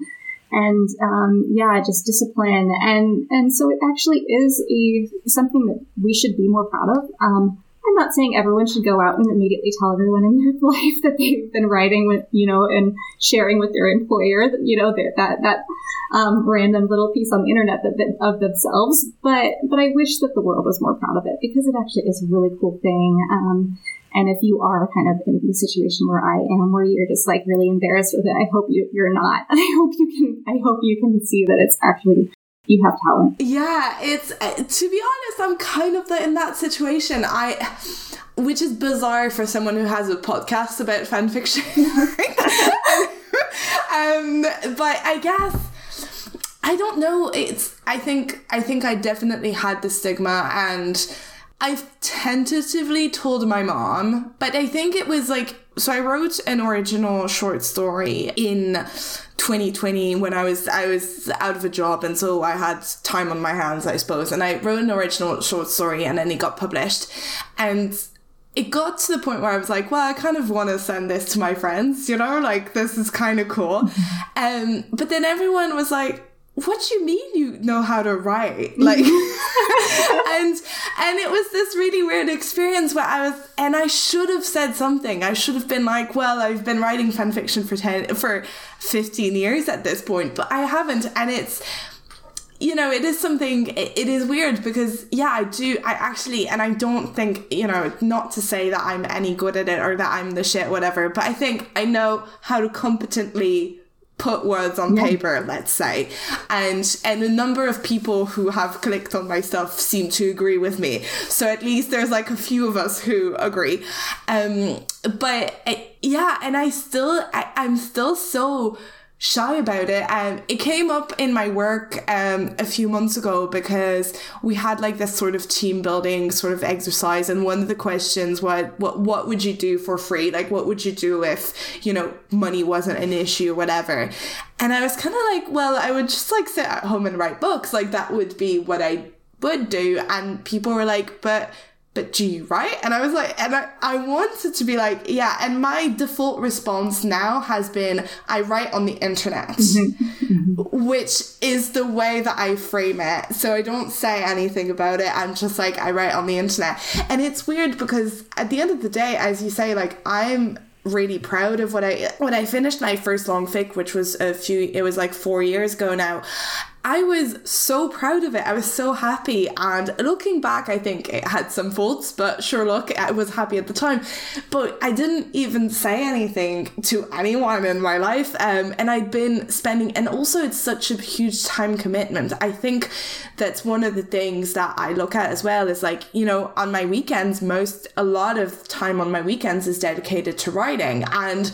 B: and um, yeah, just discipline. And and so it actually is a something that we should be more proud of. Um, I'm not saying everyone should go out and immediately tell everyone in their life that they've been writing with, you know, and sharing with their employer, that, you know, that that um, random little piece on the internet that, that, of themselves. But but I wish that the world was more proud of it because it actually is a really cool thing. Um, and if you are kind of in the situation where I am, where you're just like really embarrassed with it, I hope you, you're not. I hope you can, I hope you can see that it's actually you have talent.
A: Yeah, it's uh, to be honest, I'm kind of the, in that situation. I which is bizarre for someone who has a podcast about fan fiction. um, but I guess I don't know. It's I think I think I definitely had the stigma and I've tentatively told my mom, but I think it was like so I wrote an original short story in 2020 when I was I was out of a job and so I had time on my hands I suppose. And I wrote an original short story and then it got published. And it got to the point where I was like, well, I kind of want to send this to my friends, you know, like this is kind of cool. um, but then everyone was like, what do you mean you know how to write? Like and and it was this really weird experience where i was and i should have said something. I should have been like well i've been writing fan fiction for 10 for 15 years at this point but i haven't. And it's you know it is something it is weird because yeah i do i actually and i don't think you know not to say that i'm any good at it or that i'm the shit whatever but i think i know how to competently put words on yeah. paper let's say. And and a number of people who have clicked on my stuff seem to agree with me. So at least there's like a few of us who agree. Um but uh, yeah and i still I, i'm still so shy about it. Um, it came up in my work um, a few months ago because we had like this sort of team building sort of exercise, and one of the questions was, "What what would you do for free? Like, what would you do if you know money wasn't an issue or whatever?" And I was kind of like, "Well, I would just like sit at home and write books. Like that would be what I." would do and people were like but but do you write? And I was like, and I, I wanted to be like, yeah. And my default response now has been, I write on the internet, mm-hmm. which is the way that I frame it. So I don't say anything about it. I'm just like, I write on the internet. And it's weird because at the end of the day, as you say, like, I'm really proud of what I when I finished my first long fic, which was a few it was like four years ago now. I was so proud of it. I was so happy. And looking back, I think it had some faults, but sure, look, I was happy at the time. But I didn't even say anything to anyone in my life. Um, and I'd been spending, and also it's such a huge time commitment. I think that's one of the things that I look at as well is like, you know, on my weekends, most, a lot of time on my weekends is dedicated to writing. And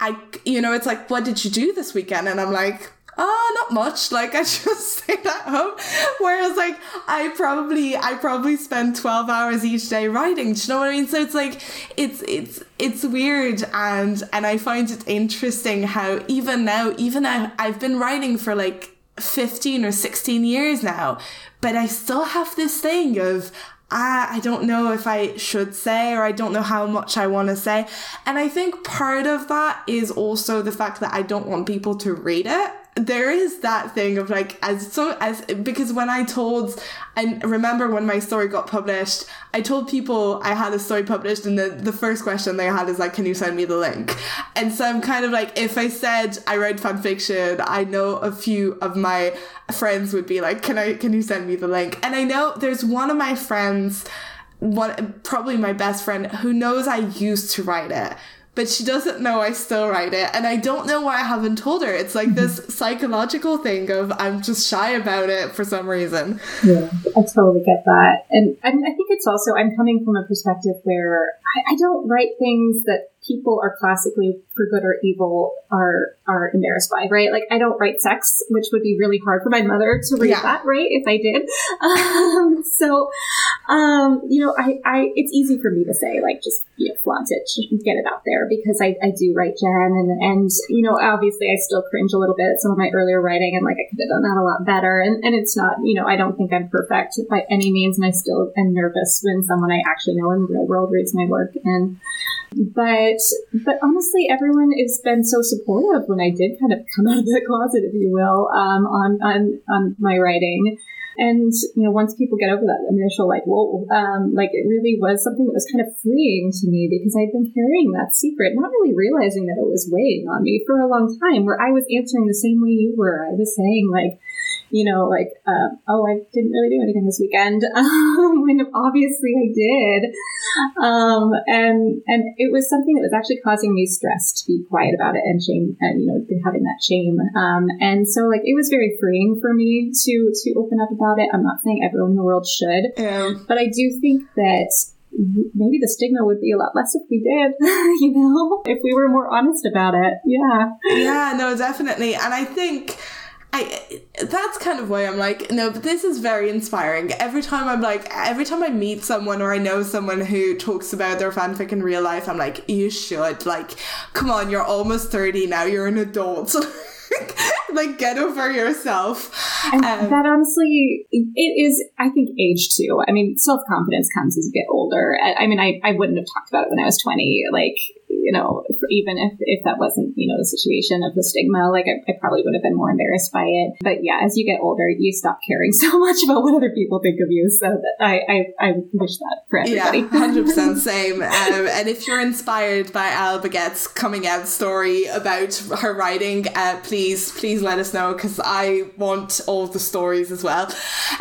A: I, you know, it's like, what did you do this weekend? And I'm like, oh not much like i just stayed at home. Whereas like i probably i probably spend 12 hours each day writing do you know what i mean? So it's like it's it's it's weird and and i find it interesting how even now even I, i've been writing for like 15 or 16 years now but i still have this thing of ah, I don't know if I should say, or I don't know how much I want to say. And I think part of that is also the fact that I don't want people to read it there is that thing of like as so as because when I told I remember when my story got published, I told people I had a story published and the, the first question they had is like, Can you send me the link? And so I'm kind of like if I said I write fan fiction, I know a few of my friends would be like, Can I can you send me the link? And I know there's one of my friends one probably my best friend who knows I used to write it but she doesn't know I still write it. And I don't know why I haven't told her. It's like this psychological thing of I'm just shy about it for some reason.
B: Yeah, I totally get that. And I, I think it's also, I'm coming from a perspective where I, I don't write things that people are classically for good or evil are are embarrassed by, right? Like I don't write sex, which would be really hard for my mother to read yeah. that, right? If I did. Um, so, um, you know, I, I, it's easy for me to say, like, just know, flaunt it, get it out there because I, I do write Gen and, and, you know, obviously I still cringe a little bit at some of my earlier writing and like I could have done that a lot better. And, and it's not, you know, I don't think I'm perfect by any means. And I still am nervous when someone I actually know in the real world reads my work. And, but, but honestly, everyone has been so supportive when I did kind of come out of the closet, if you will, um, on, on, on my writing. And, you know, once people get over that initial, like, whoa, um, like it really was something that was kind of freeing to me because I'd been carrying that secret, not really realizing that it was weighing on me for a long time, where I was answering the same way you were. I was saying, like, you know, like, uh, oh, I didn't really do anything this weekend, um, when obviously I did. Um, and, and it was something that was actually causing me stress to be quiet about it and shame, and, you know, having that shame. Um, and so like, it was very freeing for me to, to open up about it. I'm not saying everyone in the world should,
A: Yeah.
B: but I do think that maybe the stigma would be a lot less if we did, you know, if we were more honest about it. Yeah.
A: Yeah, no, definitely. And I think I that's kind of why I'm like, no, but this is very inspiring. Every time I'm like, every time I meet someone or I know someone who talks about their fanfic in real life, I'm like, you should. Like, come on, you're almost 30 now, you're an adult. like, get over yourself.
B: And
A: Um,
B: that honestly, it is, I think, age too. I mean, self confidence comes as you get older. I, I mean, I, I wouldn't have talked about it when I was 20. Like, you know, even if, if that wasn't, you know, the situation of the stigma, like I, I probably would have been more embarrassed by it. But yeah, as you get older, you stop caring so much about what other people think of you. So that I, I, I wish that for everybody.
A: Yeah, hundred percent same. Um, and if you're inspired by Ala Baguette's coming out story about her writing, uh, please, please let us know because I want all the stories as well.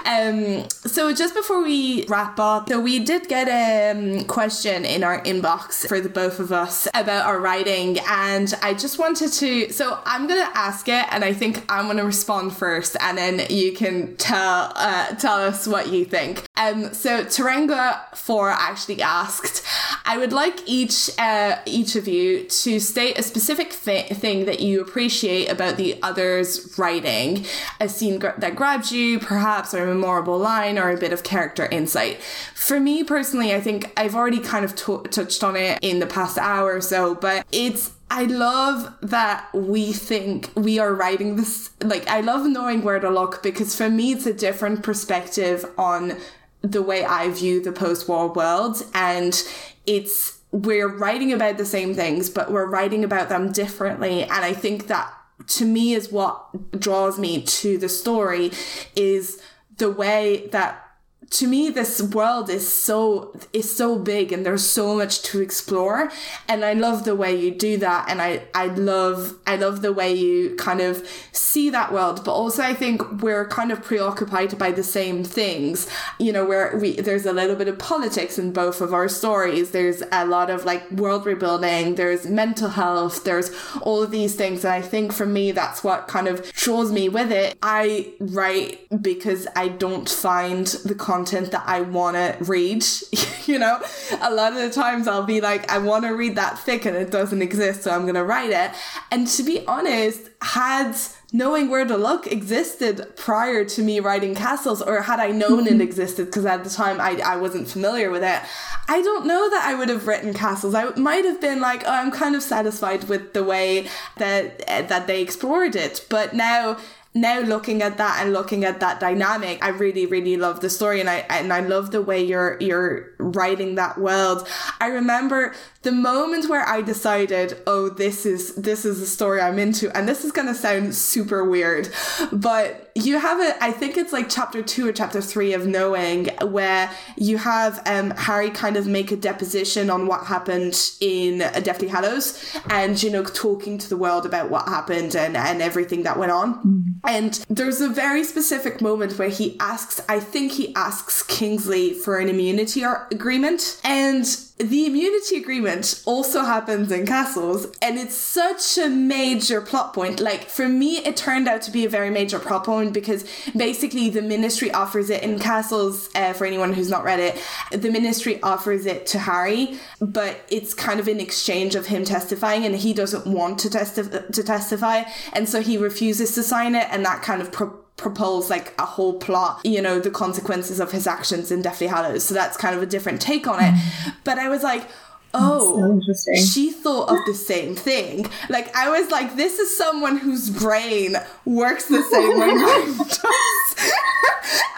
A: Um, so just before we wrap up, so we did get a um, question in our inbox for the both of us about our writing, and I just wanted to. So I'm gonna ask it, and I think I'm gonna respond first, and then you can tell uh, tell us what you think. Um, so Tarenga Four actually asked, I would like each uh, each of you to state a specific thi- thing that you appreciate about the other's writing, a scene that grabs you, perhaps, or a memorable line, or a bit of character insight. For me personally, I think I've already kind of to- touched on it in the past hour or so, but it's I love that we think we are writing this. Like, I love knowing where to look because for me, it's a different perspective on the way I view the post war world. And it's, we're writing about the same things, but we're writing about them differently. And I think that to me is what draws me to the story is the way that to me this world is so is so big and there's so much to explore. And i love the way you do that. And i i love i love the way you kind of see that world. But also i think we're kind of preoccupied by the same things. You know where we there's a little bit of politics in both of our stories. There's a lot of like world rebuilding. There's mental health. There's all of these things. And i think for me that's what kind of draws me with it. I write because i don't find the content that I want to read. you know, a lot of the times I'll be like, I want to read that fic and it doesn't exist, so I'm going to write it. And to be honest, had knowing where to look existed prior to me writing castles or had i known it mm-hmm. existed because at the time I, I wasn't familiar with it i don't know that i would have written castles i might have been like oh, i'm kind of satisfied with the way that eh, that they explored it but now now looking at that and looking at that dynamic, I really, really love the story and I and I love the way you're you're writing that world. I remember the moment where I decided, oh, this is this is the story I'm into, and this is gonna sound super weird, but you have it. I think it's like chapter two or chapter three of Knowing, where you have um, Harry kind of make a deposition on what happened in Deathly Hallows, and you know talking to the world about what happened and and everything that went on. Mm-hmm. And there's a very specific moment where he asks, I think he asks Kingsley for an immunity agreement, and the immunity agreement also happens in castles and it's such a major plot point. Like for me it turned out to be a very major plot point because basically the ministry offers it in castles uh, for anyone who's not read it the ministry offers it to harry but it's kind of in exchange of him testifying and he doesn't want to, to testify and so he refuses to sign it and that kind of pro- propose like a whole plot, you know, the consequences of his actions in Deathly Hallows. So that's kind of a different take on it. Mm. But I was like, oh, so she thought of the same thing. Like I was like, this is someone whose brain works the same way mine does.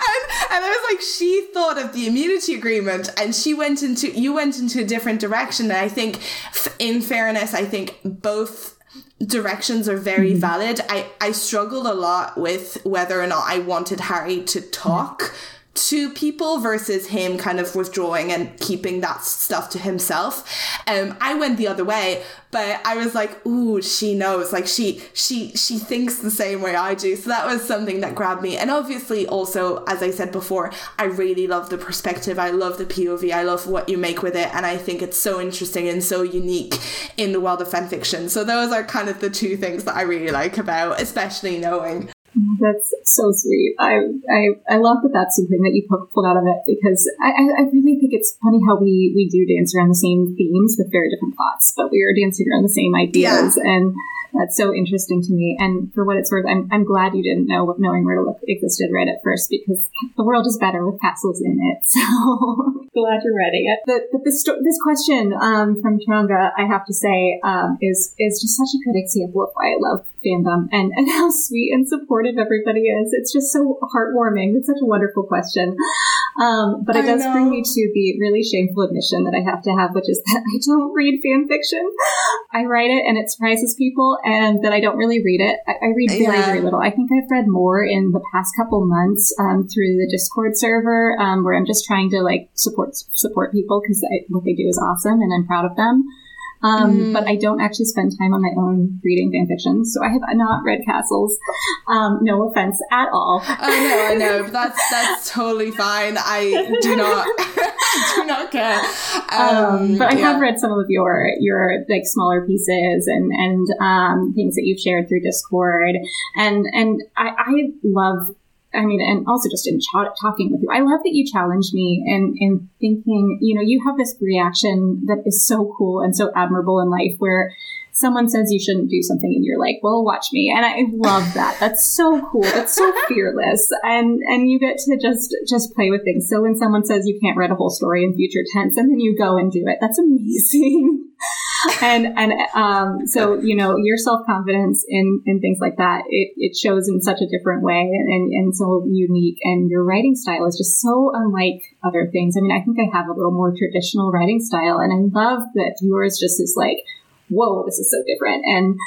A: and, and I was like, she thought of the immunity agreement, and she went into you went into a different direction. And I think, in fairness, I think both directions are very mm-hmm. valid. I I struggled a lot with whether or not I wanted Harry to talk to people versus him kind of withdrawing and keeping that stuff to himself. Um, I went the other way, but I was like, ooh, she knows. Like she she she thinks the same way I do. So that was something that grabbed me. And obviously also, as I said before, I really love the perspective. I love the POV. I love what you make with it. And I think it's so interesting and so unique in the world of fanfiction. So those are kind of the two things that I really like about, especially knowing
B: that's so sweet. I, I, I love that that's something that you pulled out of it because I, I really think it's funny how we, we do dance around the same themes with very different plots, but we are dancing around the same ideas. Yeah. And that's so interesting to me. And for what it's worth, I'm, I'm glad you didn't know what knowing where to look existed right at first because the world is better with castles in it. So glad you're ready. But, but this, this question um, from Taranga, I have to say, um, is, is just such a good example of why I love fandom and, and how sweet and supportive everybody is. It's just so heartwarming. It's such a wonderful question. Um, but it does bring me to the really shameful admission that I have to have, which is that I don't read fan fiction. I write it and it surprises people, and that I don't really read it. I, I read very, yeah. very little. I think I've read more in the past couple months um, through the Discord server, um, where I'm just trying to like support support people because what they do is awesome, and I'm proud of them. Um, mm. But I don't actually spend time on my own reading fan fiction, so I have not read Castles. Um, no offense at all.
A: I know, I know. That's that's totally fine. I do not do not care. Um,
B: um, but I yeah. have read some of your your like smaller pieces and and um, things that you've shared through Discord, and and I, I love I mean, and also just in ch- talking with you, I love that you challenged me in, in thinking, you know, you have this reaction that is so cool and so admirable in life where someone says you shouldn't do something and you're like, well, watch me. And I love that. That's so cool. That's so fearless. And, and you get to just, just play with things. So when someone says you can't write a whole story in future tense and then you go and do it, that's amazing. And and um, so you know your self confidence in in things like that it, it shows in such a different way and and so unique and your writing style is just so unlike other things. I mean, I think I have a little more traditional writing style, and I love that yours just is like, whoa, this is so different and.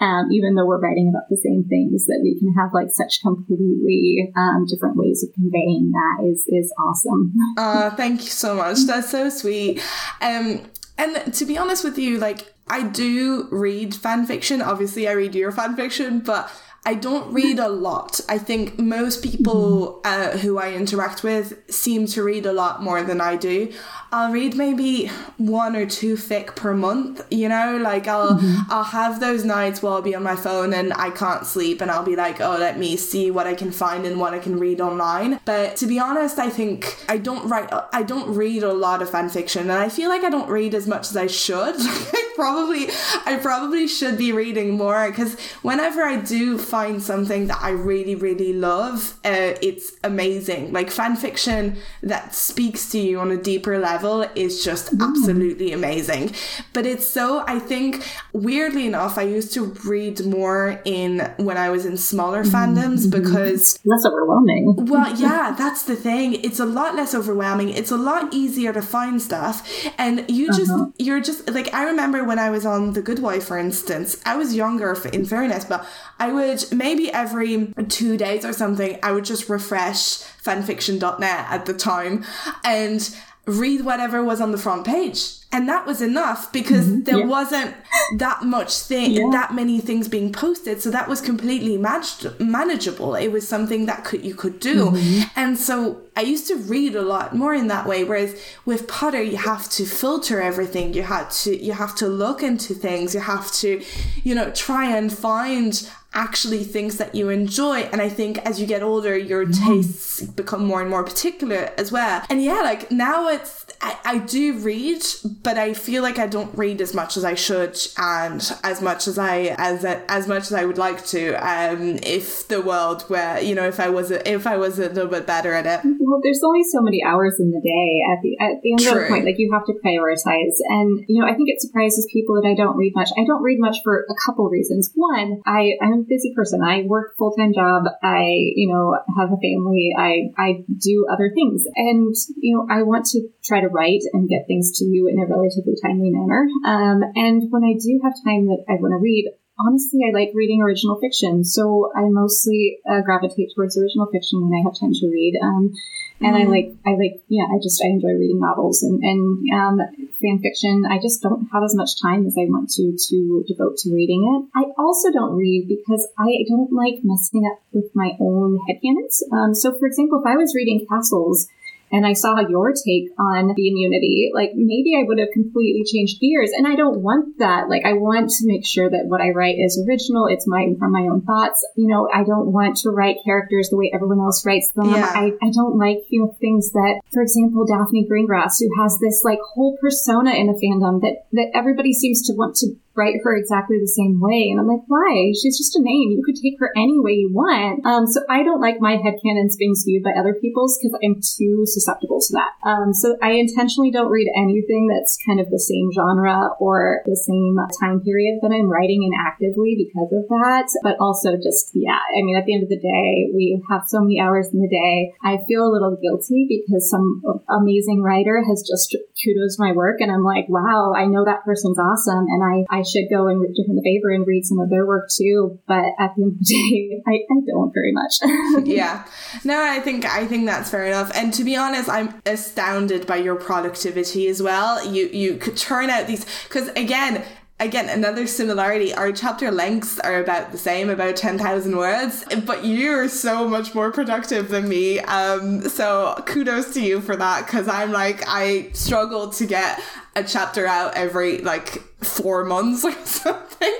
B: Um, even though we're writing about the same things, that we can have like such completely um, different ways of conveying that is is awesome.
A: uh, thank you so much. That's so sweet. Um, and to be honest with you, like I do read fan fiction. Obviously, I read your fan fiction, but I don't read a lot. I think most people uh, who I interact with seem to read a lot more than I do. I'll read maybe one or two fic per month, you know, like I'll mm-hmm. I'll have those nights where I'll be on my phone and I can't sleep and I'll be like, "Oh, let me see what I can find and what I can read online." But to be honest, I think I don't write I don't read a lot of fan fiction and I feel like I don't read as much as I should. I probably I probably should be reading more cuz whenever I do find something that I really, really love, uh, it's amazing. Like fan fiction that speaks to you on a deeper level is just mm. absolutely amazing. But it's so, I think, weirdly enough, I used to read more in when I was in smaller mm-hmm. fandoms because
B: less overwhelming.
A: well, yeah, that's the thing. It's a lot less overwhelming. It's a lot easier to find stuff, and you just uh-huh. you're just like I remember when I was on The Good Wife, for instance. I was younger, in fairness, but I would maybe every two days or something, I would just refresh fanfiction.net at the time and read whatever was on the front page and that was enough because mm-hmm. there yeah. wasn't that much thing yeah. that many things being posted so that was completely managed, manageable it was something that could you could do mm-hmm. and so i used to read a lot more in that way whereas with potter you have to filter everything you had to you have to look into things you have to you know try and find actually things that you enjoy and i think as you get older your mm-hmm. tastes become more and more particular as well and yeah like now it's I, I do read but I feel like I don't read as much as I should and as much as I as as much as I would like to. Um, if the world were, you know, if I was a, if I was a little bit better at it.
B: Well, there's only so many hours in the day. At the at the end True. of the point, like you have to prioritize. And you know, I think it surprises people that I don't read much. I don't read much for a couple reasons. One, I I'm a busy person. I work full time job. I you know have a family. I I do other things, and you know I want to try to write and get things to you in a relatively timely manner. Um, and when I do have time that I want to read, honestly, I like reading original fiction. So I mostly uh, gravitate towards original fiction when I have time to read. Um, and mm-hmm. I like, I like, yeah, I just, I enjoy reading novels and, and, um, fan fiction. I just don't have as much time as I want to, to devote to reading it. I also don't read because I don't like messing up with my own headcanons. Um, so for example, if I was reading Castles, and I saw your take on the immunity, like maybe I would have completely changed gears. And I don't want that. Like I want to make sure that what I write is original. It's my from my own thoughts. You know, I don't want to write characters the way everyone else writes them. Yeah. I, I don't like, you know, things that, for example, Daphne Greengrass, who has this like whole persona in the fandom that, that everybody seems to want to write her exactly the same way. And I'm like, why? She's just a name. You could take her any way you want. Um, so I don't like my headcanons being skewed by other people's because I'm too susceptible to that. Um, so I intentionally don't read anything that's kind of the same genre or the same time period that I'm writing in actively because of that. But also just, yeah, I mean, at the end of the day, we have so many hours in the day. I feel a little guilty because some amazing writer has just kudos my work and I'm like, wow, I know that person's awesome. And I, I I should go and do him the favor and read some of their work too. But at the end of the day, I, I don't very much.
A: yeah. No, I think I think that's fair enough. And to be honest, I'm astounded by your productivity as well. You you could turn out these because again, again another similarity our chapter lengths are about the same about 10,000 words but you're so much more productive than me um so kudos to you for that because i'm like i struggle to get a chapter out every like four months or something.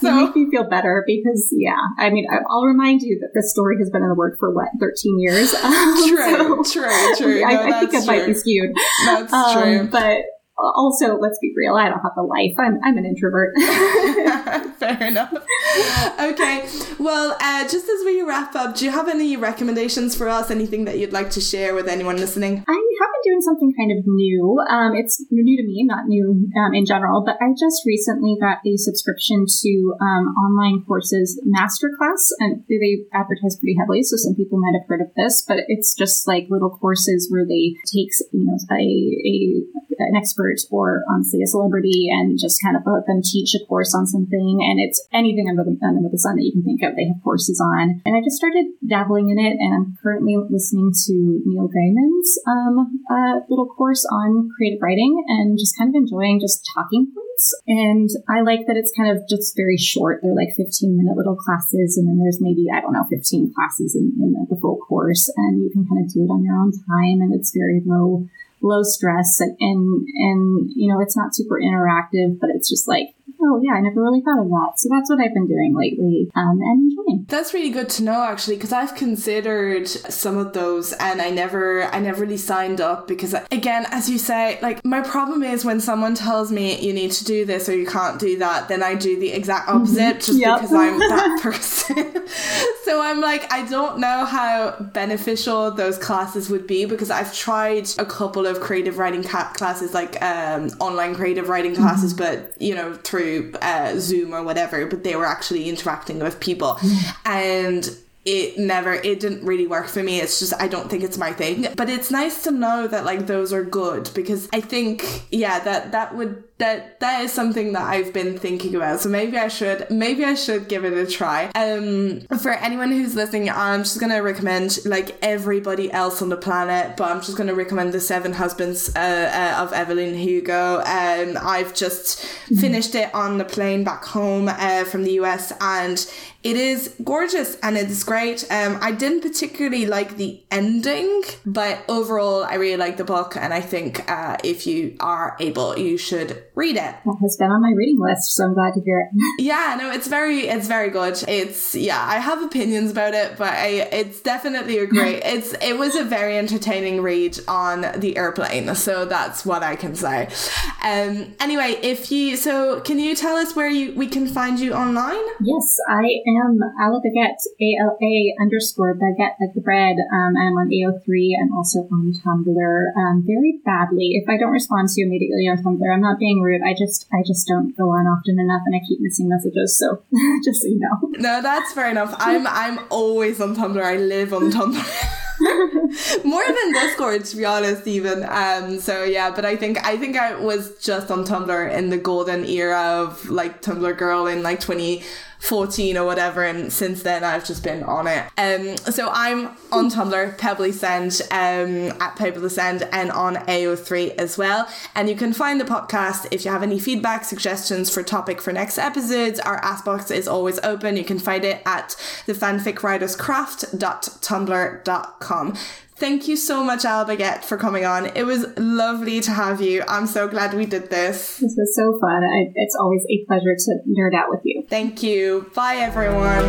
B: So you make me feel better because, yeah, I mean, I'll remind you that this story has been in the work for what, 13 years?
A: true, so, true, true.
B: I, no, I think it true. might be skewed.
A: That's um, true.
B: But also, let's be real, I don't have a life. I'm, I'm an introvert.
A: Fair enough. Okay. Well, uh, just as we wrap up, do you have any recommendations for us? Anything that you'd like to share with anyone listening?
B: I have been doing something kind of new. Um, it's new to me, not new um, in general, but I just recently got a subscription to um, online courses masterclass, and they advertise pretty heavily, so some people might have heard of this, but it's just like little courses where they take, you know, a, a an expert or honestly a celebrity and just kind of let them teach a course on something. And it's anything under the, under the sun that you can think of, they have courses on. And I just started dabbling in it and I'm currently listening to Neil Gaiman's um, uh, little course on creative writing and just kind of enjoying just talking points. And I like that it's kind of just very short. They're like 15 minute little classes and then there's maybe, I don't know, 15 classes in, in the, the full course and you can kind of do it on your own time and it's very low low stress and, and, and, you know, it's not super interactive, but it's just like, oh yeah, I never really thought of that. So that's what I've been doing lately um, and enjoying.
A: That's really good to know actually, because I've considered some of those and I never, I never really signed up because again, as you say, like my problem is when someone tells me you need to do this or you can't do that, then I do the exact mm-hmm. opposite mm-hmm. just yep. because I'm that person. so I'm like, I don't know how beneficial those classes would be because I've tried a couple of creative writing ca- classes, like um, online creative writing classes, mm-hmm. but you know, through uh, Zoom or whatever, but they were actually interacting with people. And it never it didn't really work for me. It's just i don't think it's my thing. But it's nice to know that like those are good because i think yeah that that would that that is something that I've been thinking about. So maybe I should maybe I should give it a try. Um for anyone who's listening, I'm just gonna recommend like everybody else on the planet, but I'm just gonna recommend the Seven Husbands uh, uh, of Evelyn Hugo. Um I've just finished it on the plane back home uh, from the US and it is gorgeous and it's great. Um, I didn't particularly like the ending, but overall, I really like the book, and I think uh, if you are able, you should read it.
B: That has been on my reading list, so I'm glad to hear it.
A: yeah, no, it's very, it's very good. It's yeah, I have opinions about it, but I, it's definitely a great. it's it was a very entertaining read on the airplane, so that's what I can say. Um, anyway, if you so, can you tell us where you we can find you online?
B: Yes, I am Ala Baguette, A L A underscore Baguette like the bread. Um, I'm on AO3 and also on Tumblr. Um, very badly. If I don't respond to you immediately on Tumblr, I'm not being I just I just don't go on often enough, and I keep missing messages. So just so you know.
A: No, that's fair enough. I'm I'm always on Tumblr. I live on Tumblr. More than Discord, to be honest, even. Um, so yeah, but I think I think I was just on Tumblr in the golden era of like Tumblr girl in like 2014 or whatever and since then I've just been on it. Um so I'm on Tumblr pebblysand um at pebblysand and on AO3 as well. And you can find the podcast if you have any feedback suggestions for topic for next episodes. Our ask box is always open. You can find it at the fanficwriterscraft.tumblr.com Thank you so much, Baguette, for coming on. It was lovely to have you. I'm so glad we did this.
B: This was so fun. I, it's always a pleasure to nerd out with you.
A: Thank you. Bye, everyone.